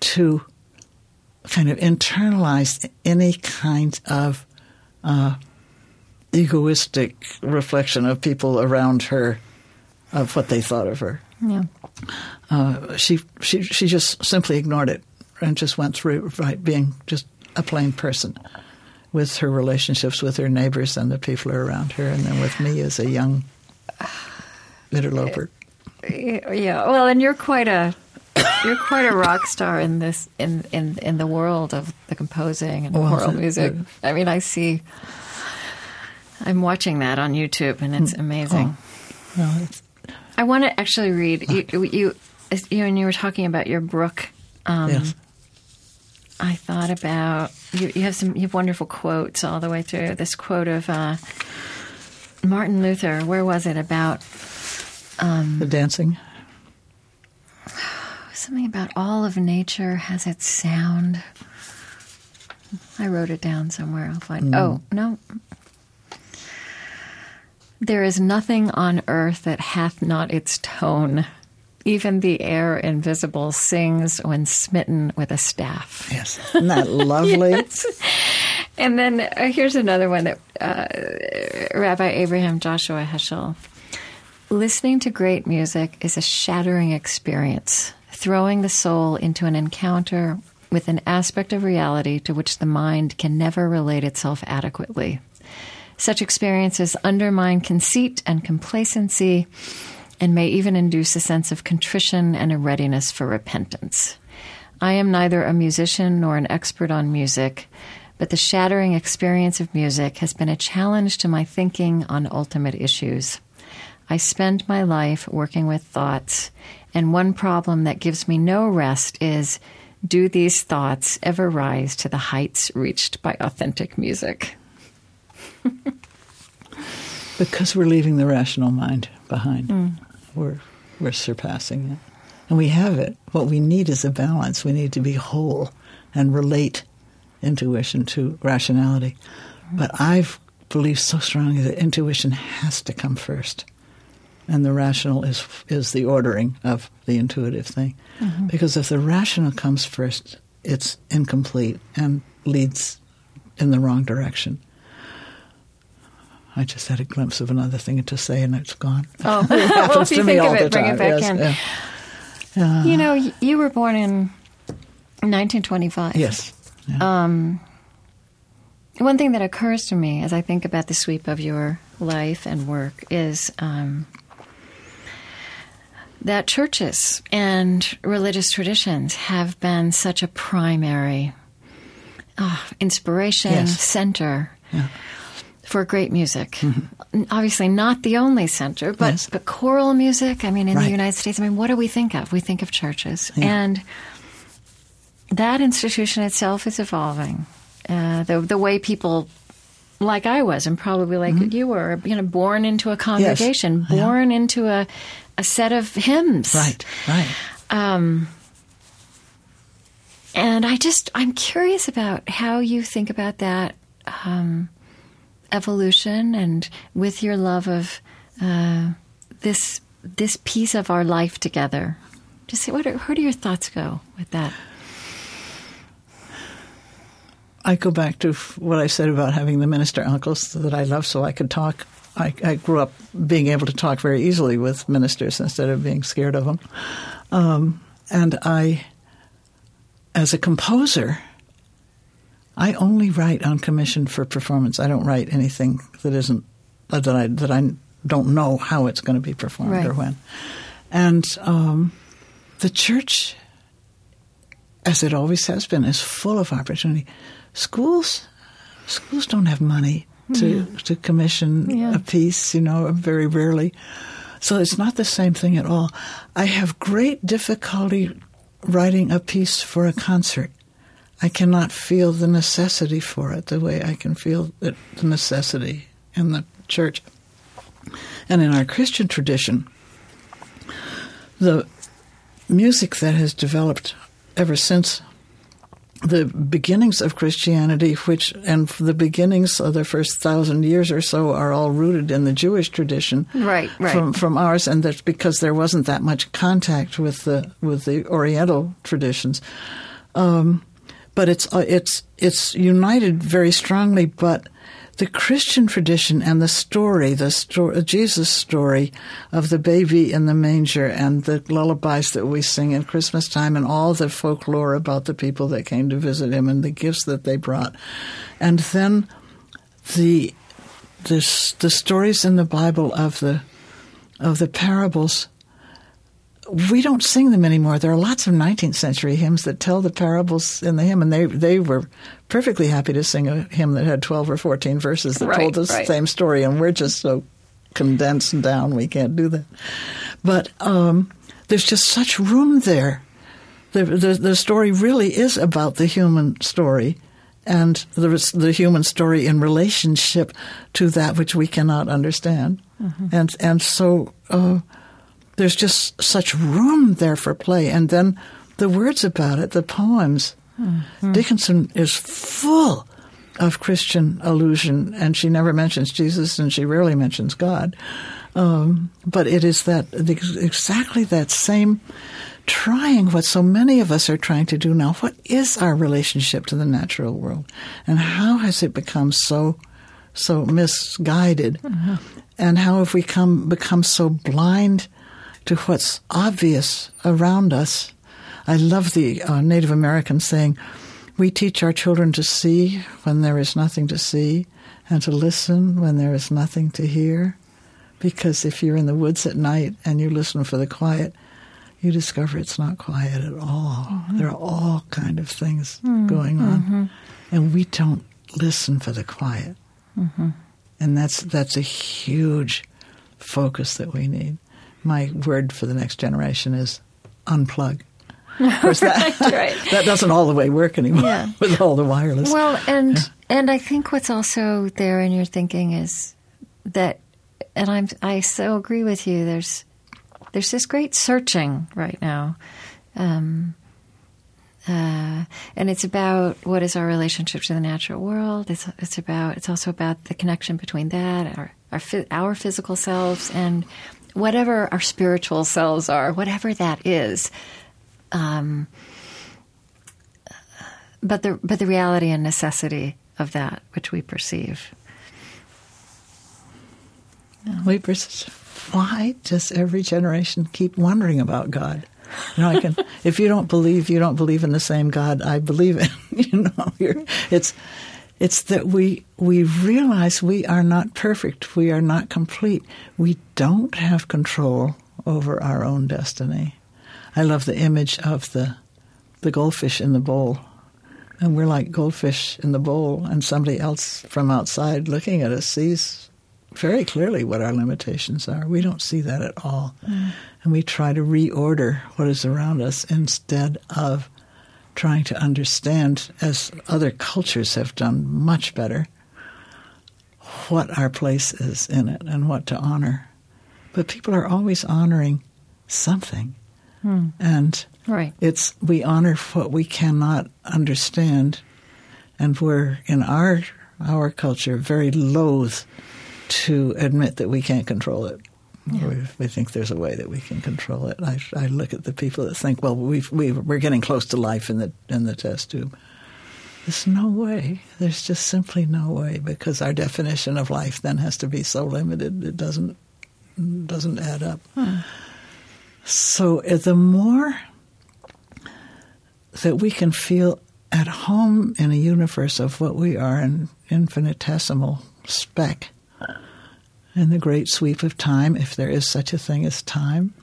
to kind of internalize any kind of uh, egoistic reflection of people around her of what they thought of her. Yeah. Uh, she she she just simply ignored it and just went through right being just a plain person with her relationships with her neighbors and the people around her, and then with me as a young interloper. Yeah, well, and you're quite a you're quite a rock star in this in in in the world of the composing and well, choral music. I mean, I see I'm watching that on YouTube, and it's mm. amazing. Oh. it's... I want to actually read you. You, you, when you were talking about your brook. Um, yes. I thought about you, you. have some. You have wonderful quotes all the way through. This quote of uh, Martin Luther. Where was it about? Um, the dancing. Something about all of nature has its sound. I wrote it down somewhere. I'll find. Mm. Oh no, there is nothing on earth that hath not its tone. Even the air invisible sings when smitten with a staff. Yes. Isn't that lovely? yes. And then uh, here's another one that uh, Rabbi Abraham Joshua Heschel. Listening to great music is a shattering experience, throwing the soul into an encounter with an aspect of reality to which the mind can never relate itself adequately. Such experiences undermine conceit and complacency and may even induce a sense of contrition and a readiness for repentance. I am neither a musician nor an expert on music, but the shattering experience of music has been a challenge to my thinking on ultimate issues. I spend my life working with thoughts, and one problem that gives me no rest is do these thoughts ever rise to the heights reached by authentic music? because we're leaving the rational mind behind. Mm. We're we're surpassing it. And we have it. What we need is a balance. We need to be whole and relate intuition to rationality. But I've believed so strongly that intuition has to come first. And the rational is is the ordering of the intuitive thing. Mm-hmm. Because if the rational comes first, it's incomplete and leads in the wrong direction. I just had a glimpse of another thing to say, and it's gone. Oh, it happens well, if you to me all it, the time. Bring it back yes, in. Yeah. Uh, you know, you were born in 1925. Yes. Yeah. Um, one thing that occurs to me as I think about the sweep of your life and work is um, that churches and religious traditions have been such a primary uh, inspiration Yes. center Yeah. For great music. Obviously, not the only center, but Yes. but choral music. I mean, in the United States, I mean, what do we think of? We think of churches, Yeah. and that institution itself is evolving. Uh, the the way people. Like I was, and probably like Mm-hmm. you were, you know, born into a congregation, Yeah. born into a a set of hymns, Right, right. um, and I just, I'm curious about how you think about that um, evolution and with your love of uh, this this piece of our life together. Just say, what are, where do your thoughts go with that? I go back to what I said about having the minister uncles that I love so I could talk. I, I grew up being able to talk very easily with ministers instead of being scared of them. Um, and I, as a composer, I only write on commission for performance. I don't write anything that isn't that I that I don't know how it's going to be performed Right. or when. And um, the church, as it always has been, is full of opportunity. Schools, schools don't have money to to commission Yeah. a piece. You know, very rarely. So it's not the same thing at all. I have great difficulty writing a piece for a concert. I cannot feel the necessity for it the way I can feel it, the necessity in the church. And in our Christian tradition, the music that has developed ever since the beginnings of Christianity, which and the beginnings of the first thousand years or so are all rooted in the Jewish tradition, Right, right. From from ours, and that's because there wasn't that much contact with the with the Oriental traditions. Um, but it's uh, it's it's united very strongly. But the Christian tradition and the story, the story, Jesus story of the baby in the manger and the lullabies that we sing at Christmas time and all the folklore about the people that came to visit him and the gifts that they brought. And then the the, the stories in the Bible of the of the parables we don't sing them anymore. There are lots of 19th century hymns that tell the parables in the hymn, and they they were perfectly happy to sing a hymn that had 12 or 14 verses that Right, told the right. same story, and we're just so condensed down we can't do that. But um, there's just such room there. The, the the story really is about the human story. And the the human story in relationship to that which we cannot understand, and and so uh, there's just such room there for play. And then the words about it, the poems. Dickinson is full of Christian allusion, and she never mentions Jesus, and she rarely mentions God. Um, but it is that exactly that same trying what so many of us are trying to do now. What is our relationship to the natural world, and how has it become so so misguided, and how have we come become so blind to what's obvious around us? I love the uh, Native American saying, "We teach our children to see when there is nothing to see, and to listen when there is nothing to hear." Because if you're in the woods at night and you listen for the quiet, you discover it's not quiet at all. Mm-hmm. There are all kind of things mm-hmm. going on, mm-hmm. and we don't listen for the quiet. And that's that's a huge focus that we need. My word for the next generation is unplug. Of course, that, Right. that doesn't all the way work anymore Yeah. with all the wireless. Well, and and I think what's also there in your thinking is that, and I'm I so agree with you. There's there's this great searching right now, um, uh, and it's about what is our relationship to the natural world. It's it's about it's also about the connection between that our our our physical selves and whatever our spiritual selves are, whatever that is. Um, but the but the reality and necessity of that which we perceive. We pers- why does every generation keep wondering about God? You know, I can. if you don't believe, you don't believe in the same God I believe in. You know, it's It's that we we realize we are not perfect. We are not complete. We don't have control over our own destiny. I love the image of the the goldfish in the bowl. And we're like goldfish in the bowl, and somebody else from outside looking at us sees very clearly what our limitations are. We don't see that at all. Mm. And we try to reorder what is around us instead of trying to understand, as other cultures have done much better, what our place is in it and what to honor. But people are always honoring something. Hmm. And right. it's we honor what we cannot understand and we're in our our culture very loath to admit that we can't control it. Yeah. We, we, think there's a way that we can control it. I, I look at the people that think, well, we've, we we're getting close to life in the in the test tube. There's no way. There's just simply no way because our definition of life then has to be so limited it doesn't doesn't add up. Hmm. So uh, the more that we can feel at home in a universe of what we are, an infinitesimal speck in the great sweep of time, if there is such a thing as time,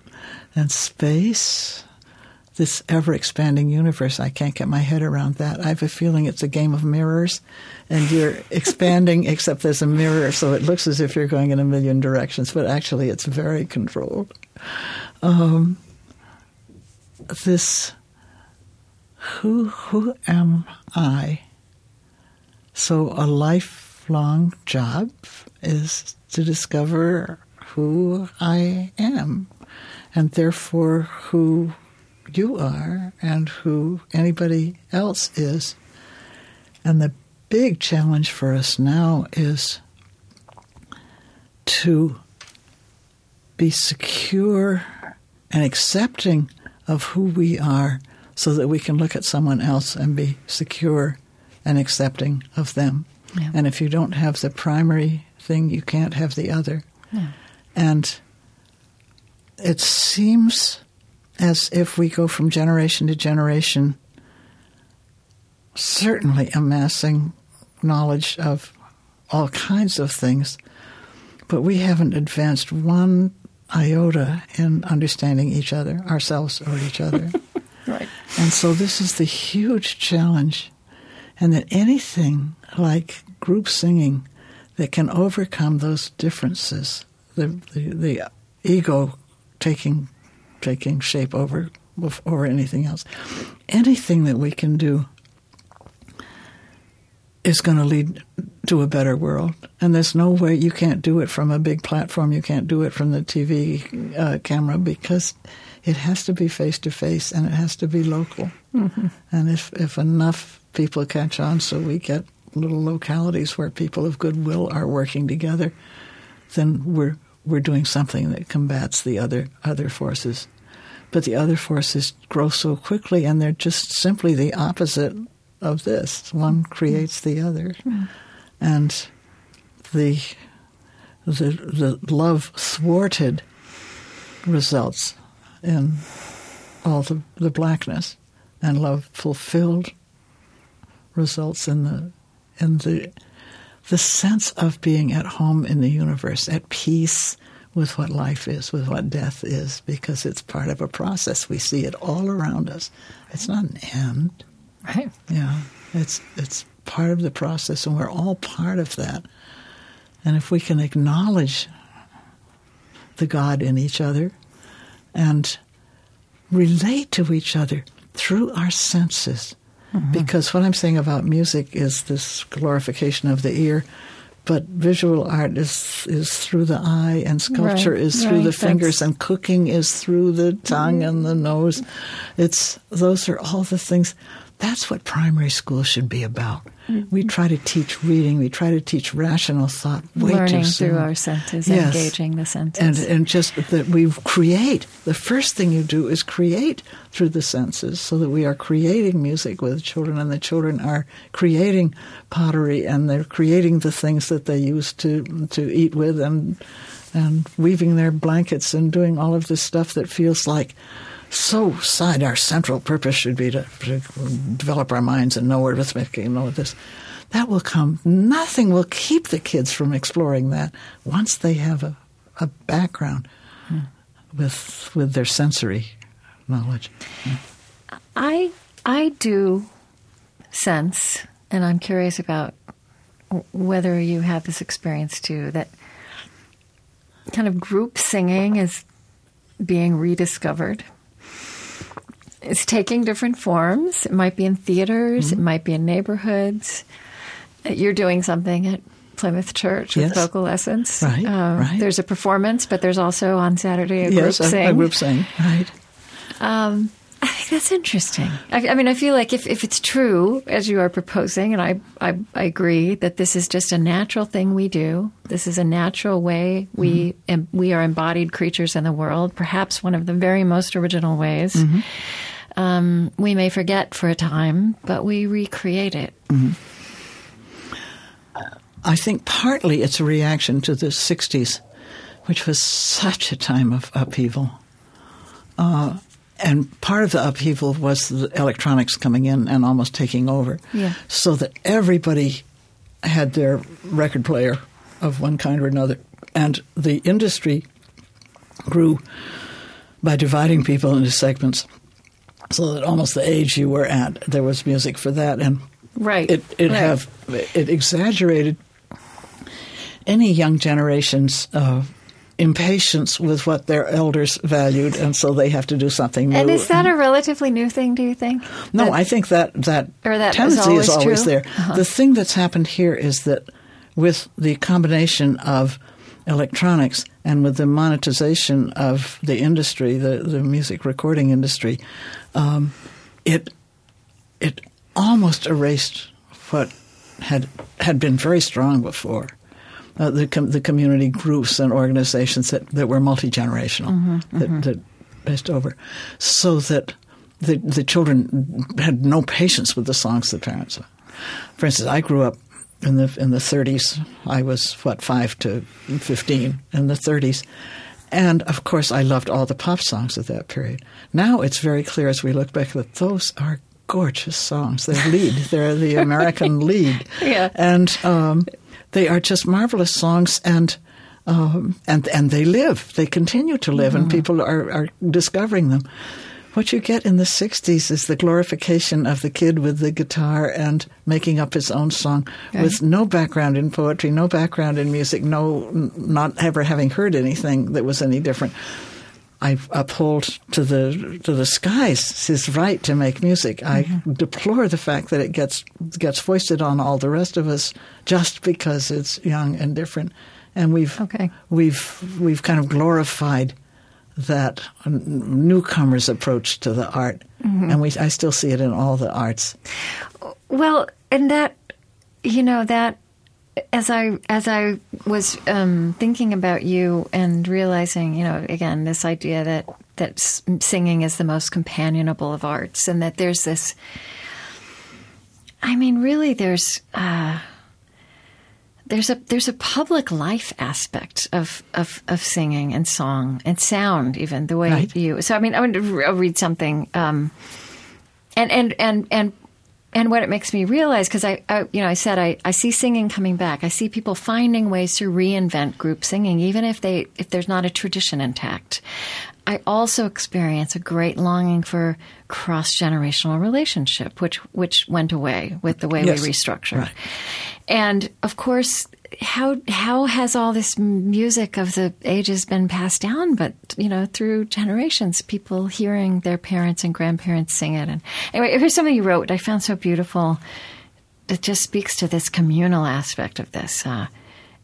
and space, this ever expanding universe. I can't get my head around that. I have a feeling it's a game of mirrors, and you're expanding, except there's a mirror, so it looks as if you're going in a million directions, but actually it's very controlled. Um, this who who am I? So a lifelong job is to discover who I am, and therefore who you are and who anybody else is. And the big challenge for us now is to be secure and accepting of who we are so that we can look at someone else and be secure and accepting of them. Yeah. And if you don't have the primary thing, you can't have the other. Yeah. And it seems as if we go from generation to generation, certainly amassing knowledge of all kinds of things, but we haven't advanced one iota in understanding each other, ourselves or each other. right. And so this is the huge challenge, and that anything like group singing that can overcome those differences, the, the, the ego taking taking shape over over anything else. Anything that we can do is going to lead to a better world. And there's no way you can't do it from a big platform. You can't do it from the TV uh, camera because it has to be face to face and it has to be local. Mm-hmm. And if, if enough people catch on, so we get little localities where people of goodwill are working together, then we're we're doing something that combats the other other forces. But the other forces grow so quickly, and they're just simply the opposite of this. One mm-hmm. creates the other, mm-hmm. and the the the love thwarted results in all the, the blackness, and love fulfilled results in the in the the sense of being at home in the universe, at peace with what life is, with what death is, because it's part of a process. We see it all around us. It's not an end. Right. Yeah. It's it's part of the process and we're all part of that. And if we can acknowledge the God in each other and relate to each other through our senses, Mm-hmm. Because what I'm saying about music is this glorification of the ear, but visual art is is through the eye, and sculpture right, is through right, the fingers, and cooking is through the tongue mm-hmm. and the nose. It's those are all the things. That's what primary school should be about. Mm-hmm. We try to teach reading. We try to teach rational thought. Way Learning too through our senses, yes. engaging the senses, and and just that we create. The first thing you do is create through the senses, so that we are creating music with children, and the children are creating pottery, and they're creating the things that they use to to eat with, and and weaving their blankets and doing all of this stuff that feels like so side our central purpose should be to, to develop our minds and know arithmetic and know this. that will come. Nothing will keep the kids from exploring that once they have a, a background hmm. with with their sensory knowledge. I I do sense, and I'm curious about whether you have this experience too, that kind of group singing is being rediscovered. It's taking different forms. It might be in theaters, Mm-hmm. it might be in neighborhoods. You're doing something at Plymouth Church with Yes. vocal lessons. Right, Uh, right. There's a performance, but there's also on Saturday a yes, group a, sing. a group sing, right? Um, I think that's interesting. I, I mean, I feel like if, if it's true, as you are proposing, and I, I, I agree that this is just a natural thing we do, this is a natural way we, em, we are embodied creatures in the world, perhaps one of the very most original ways. Um, we may forget for a time, but we recreate it. I think partly it's a reaction to the 60s, which was such a time of upheaval. Uh, and part of the upheaval was the electronics coming in and almost taking over. Yeah. So that everybody had their record player of one kind or another. And the industry grew by dividing people into segments so that almost the age you were at, there was music for that. And Right. it it right. have it exaggerated any young generation's uh, impatience with what their elders valued, and so they have to do something new. And is that a relatively new thing, do you think? no? That- I think that that, Or that tendency always is always true? there. Uh-huh. The thing that's happened here is that with the combination of electronics and with the monetization of the industry, the, the music recording industry, um, it it almost erased what had had been very strong before. Uh, the com- the community groups and organizations that, that were multi generational that, that passed over, so that the the children had no patience with the songs the parents. For instance, I grew up in the in the 30s. I was what five to 15 in the 30s, and of course I loved all the pop songs of that period. Now it's very clear as we look back that those are gorgeous songs. They're lieder. They're the American lieder. Yeah. and um, they are just marvelous songs and. Um, and and they live. They continue to live, and people are, are discovering them. What you get in the '60s is the glorification of the kid with the guitar and making up his own song, with no background in poetry, no background in music, no not ever having heard anything that was any different. I uphold to the to the skies his right to make music. I mm-hmm. deplore the fact that it gets gets foisted on all the rest of us just because it's young and different. And we've Okay. we've we've kind of glorified that newcomer's approach to the art, and we I still see it in all the arts. Well, and that, you know, that as I as I was um, thinking about you and realizing, you know, again, this idea that that singing is the most companionable of arts, and that there's this. I mean, really, there's. Uh, there's a there's a public life aspect of, of, of singing and song and sound even the way Right. you so I mean I want to re- I'll read something um, and and and and and what it makes me realize because I, I you know I said I, I see singing coming back I see people finding ways to reinvent group singing even if they if there's not a tradition intact I also experience a great longing for cross generational relationship which which went away with the way Yes. we restructured Right. And of course how how has all this music of the ages been passed down? But you know through generations people hearing their parents and grandparents sing it. And anyway here's something you wrote. I found so beautiful. It just speaks to this communal aspect of this. Uh,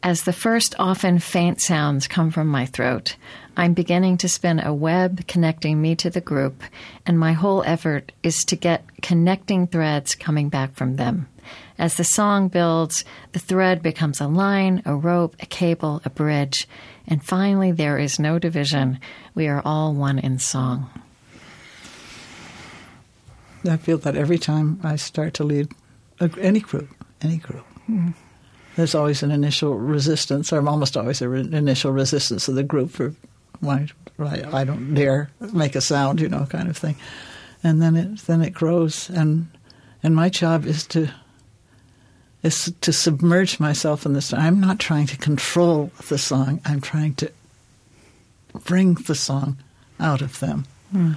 as the first often faint sounds come from my throat i'm beginning to spin a web connecting me to the group and my whole effort is to get connecting threads coming back from them as the song builds, the thread becomes a line, a rope, a cable, a bridge, and finally there is no division. We are all one in song. I feel that every time I start to lead a, any group, any group. Hmm. There's always an initial resistance, or almost always an initial resistance of the group for why, why I don't dare make a sound, you know, kind of thing. And then it then it grows, and and my job is to is to submerge myself in this. I'm not trying to control the song. I'm trying to bring the song out of them. Mm.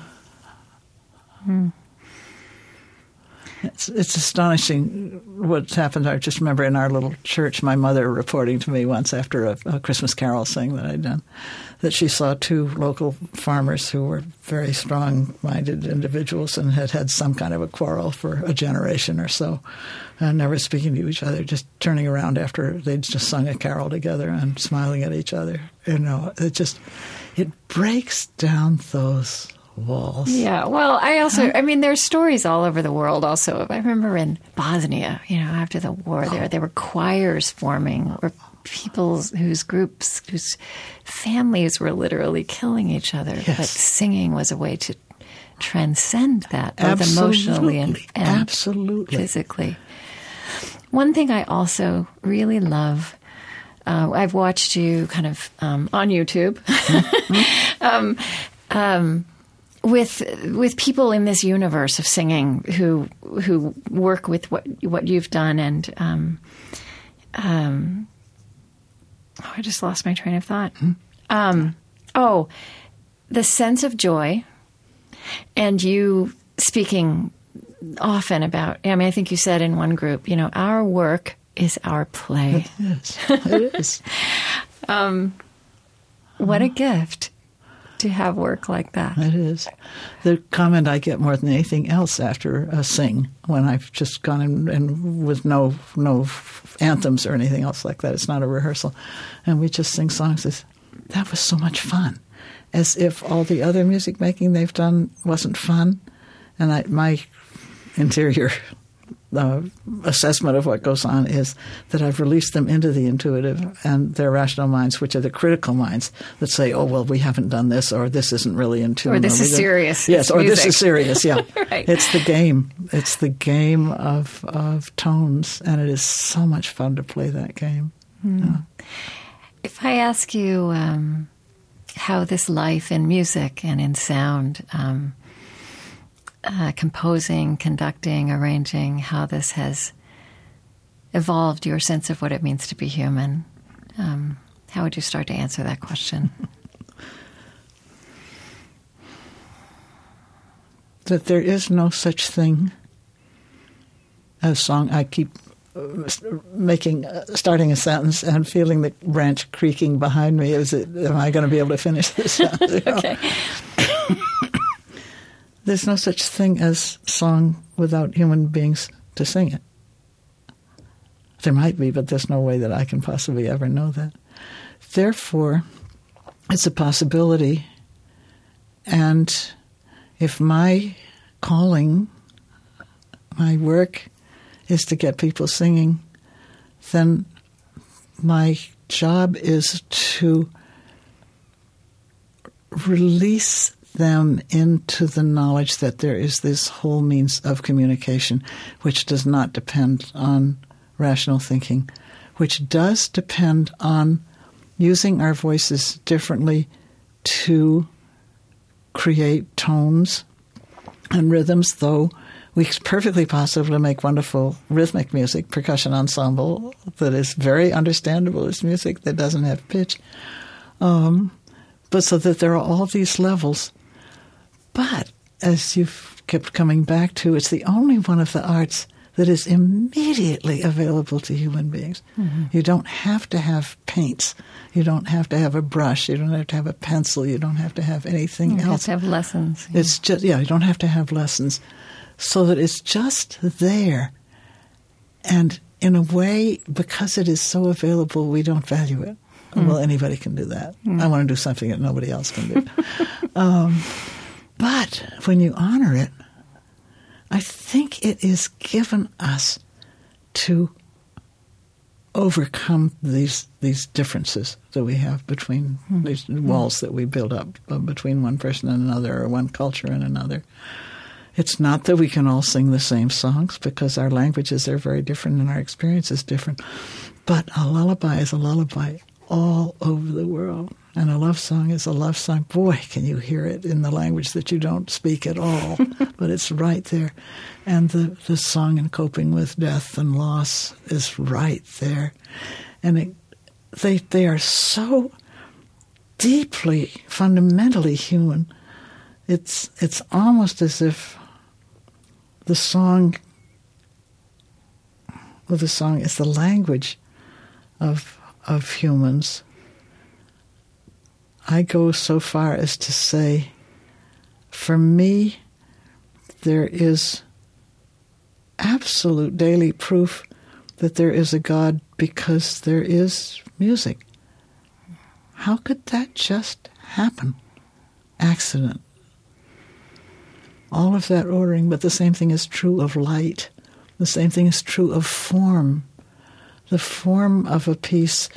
Mm. It's, it's astonishing what's happened. I just remember in our little church, my mother reporting to me once after a, a Christmas carol sing that I'd done that she saw two local farmers who were very strong minded individuals and had had some kind of a quarrel for a generation or so, and never speaking to each other, just turning around after they'd just sung a carol together and smiling at each other. You know, it just it breaks down those walls. Yeah. Well, I also, I mean, there's stories all over the world also. I remember in Bosnia, you know, after the war, there, oh. there were choirs forming or people whose groups, whose families were literally killing each other. Yes. But singing was a way to transcend that, both Absolutely. emotionally and, and Absolutely. physically. One thing I also really love uh, I've watched you kind of um, on YouTube. Mm-hmm. um, um, with with people in this universe of singing who who work with what what you've done and um, um, oh, I just lost my train of thought. Hmm? Um, oh, the sense of joy, and you speaking often about. I mean, I think you said in one group, you know, our work is our play. Is. It is. um, what a gift to have work like that. It is. The comment I get more than anything else after a sing, when I've just gone in, and with no no anthems or anything else like that, it's not a rehearsal, and we just sing songs. Is that was so much fun, as if all the other music making they've done wasn't fun, and I, my interior the assessment of what goes on is that I've released them into the intuitive and their rational minds, which are the critical minds that say, "Oh, well, we haven't done this, or this isn't really in tune, or this is serious." Yes, or music. this is serious. Yeah, right. it's the game. It's the game of of tones, and it is so much fun to play that game. Mm. Yeah. If I ask you um, how this life in music and in sound. Um, uh, composing, conducting, arranging, how this has evolved your sense of what it means to be human. Um, how would you start to answer that question? that there is no such thing as song. I keep uh, making uh, starting a sentence and feeling the branch creaking behind me. Is it? Am I going to be able to finish this sentence? okay. There's no such thing as song without human beings to sing it. There might be, but there's no way that I can possibly ever know that. Therefore, it's a possibility. And if my calling, my work, is to get people singing, then my job is to release them into the knowledge that there is this whole means of communication which does not depend on rational thinking, which does depend on using our voices differently to create tones and rhythms, though it's perfectly possible to make wonderful rhythmic music, percussion ensemble that is very understandable as music that doesn't have pitch. Um, but so that there are all these levels but as you've kept coming back to, it's the only one of the arts that is immediately available to human beings. Mm-hmm. You don't have to have paints. You don't have to have a brush. You don't have to have a pencil. You don't have to have anything you else. You have to have lessons. Yeah. It's just yeah. You don't have to have lessons, so that it's just there, and in a way, because it is so available, we don't value it. Mm. Well, anybody can do that. Mm. I want to do something that nobody else can do. um, but when you honor it, I think it is given us to overcome these these differences that we have between mm-hmm. these walls that we build up uh, between one person and another or one culture and another. It's not that we can all sing the same songs because our languages are very different and our experience is different. But a lullaby is a lullaby all over the world. And a love song is a love song. Boy, can you hear it in the language that you don't speak at all, but it's right there. And the, the song in coping with death and loss is right there. And it, they, they are so deeply, fundamentally human. It's, it's almost as if the song, well, the song is the language of, of humans I go so far as to say, for me, there is absolute daily proof that there is a God because there is music. How could that just happen? Accident. All of that ordering, but the same thing is true of light. The same thing is true of form. The form of a piece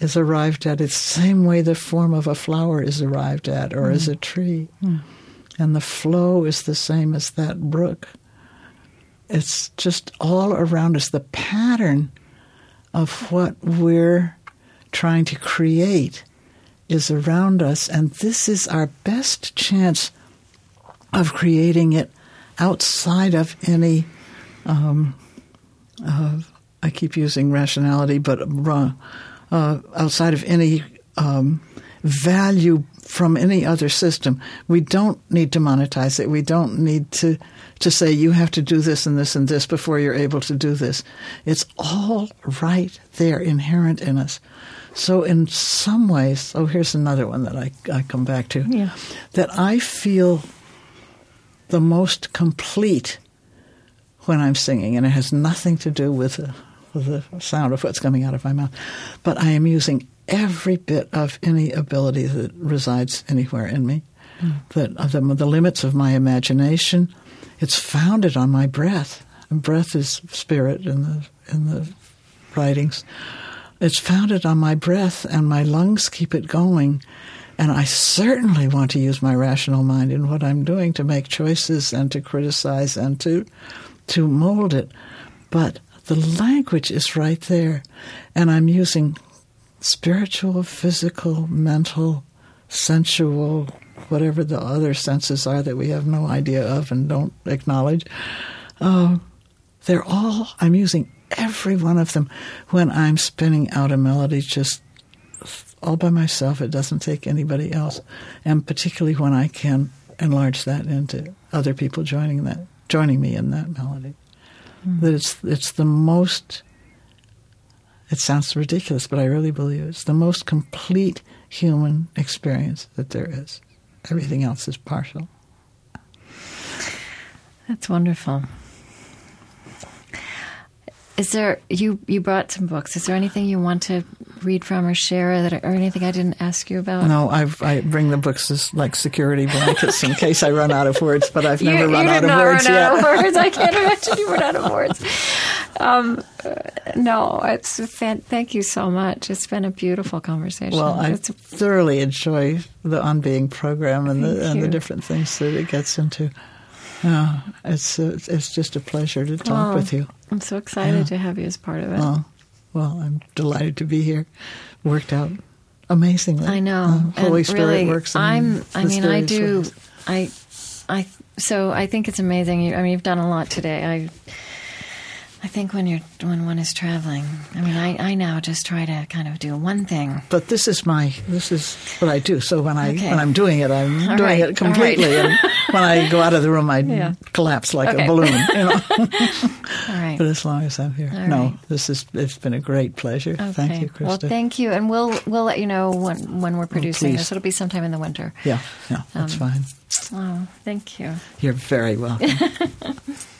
is arrived at its the same way the form of a flower is arrived at or mm. as a tree. Mm. And the flow is the same as that brook. It's just all around us. The pattern of what we're trying to create is around us, and this is our best chance of creating it outside of any. Um, uh, I keep using rationality, but uh, outside of any um, value from any other system. We don't need to monetize it. We don't need to to say you have to do this and this and this before you're able to do this. It's all right there, inherent in us. So in some ways, oh, here's another one that I, I come back to. Yeah. That I feel the most complete when I'm singing, and it has nothing to do with the sound of what's coming out of my mouth. But I am using every bit of any ability that resides anywhere in me. Mm. That the, the limits of my imagination, it's founded on my breath. And breath is spirit in the in the writings. It's founded on my breath, and my lungs keep it going. And I certainly want to use my rational mind in what I'm doing to make choices and to criticize and to to mold it. But the language is right there. And I'm using spiritual, physical, mental, sensual, whatever the other senses are that we have no idea of and don't acknowledge. Uh, they're all, I'm using every one of them when I'm spinning out a melody just all by myself. It doesn't take anybody else. And particularly when I can enlarge that into other people joining that, joining me in that melody. That it's it's the most. It sounds ridiculous, but I really believe it's the most complete human experience that there is. Everything else is partial. That's wonderful. Is there you you brought some books? Is there anything you want to read from or share that or anything I didn't ask you about? No, I've, i bring the books as like security blankets in case I run out of words, but I've never you, run, you out, of words run yet. Out of words. I can't imagine you run out of words. Um, no, it's fan- thank you so much. It's been a beautiful conversation. Well, I it's, thoroughly enjoy the On Being program and the, and the different things that it gets into. Uh, it's uh, it's just a pleasure to talk oh, with you. I'm so excited yeah. to have you as part of it. Oh, well, I'm delighted to be here. Worked out amazingly. I know. Uh, Holy and Spirit really, works. I'm. I mean, I do. Ways. I. I. So I think it's amazing. I mean, you've done a lot today. I I think when you're when one is traveling, I mean, I, I now just try to kind of do one thing. But this is my this is what I do. So when I Okay. when I'm doing it, I'm All doing right, it completely. all and when I go out of the room, I Yeah. collapse like Okay. a balloon. You know. All right. but as long as I'm here, All no, right. this is it's been a great pleasure. Okay. Thank you, Krista. Well, thank you, and we'll we'll let you know when when we're producing please. this. It'll be sometime in the winter. yeah, yeah, that's Um, fine. Oh, thank you. You're very welcome.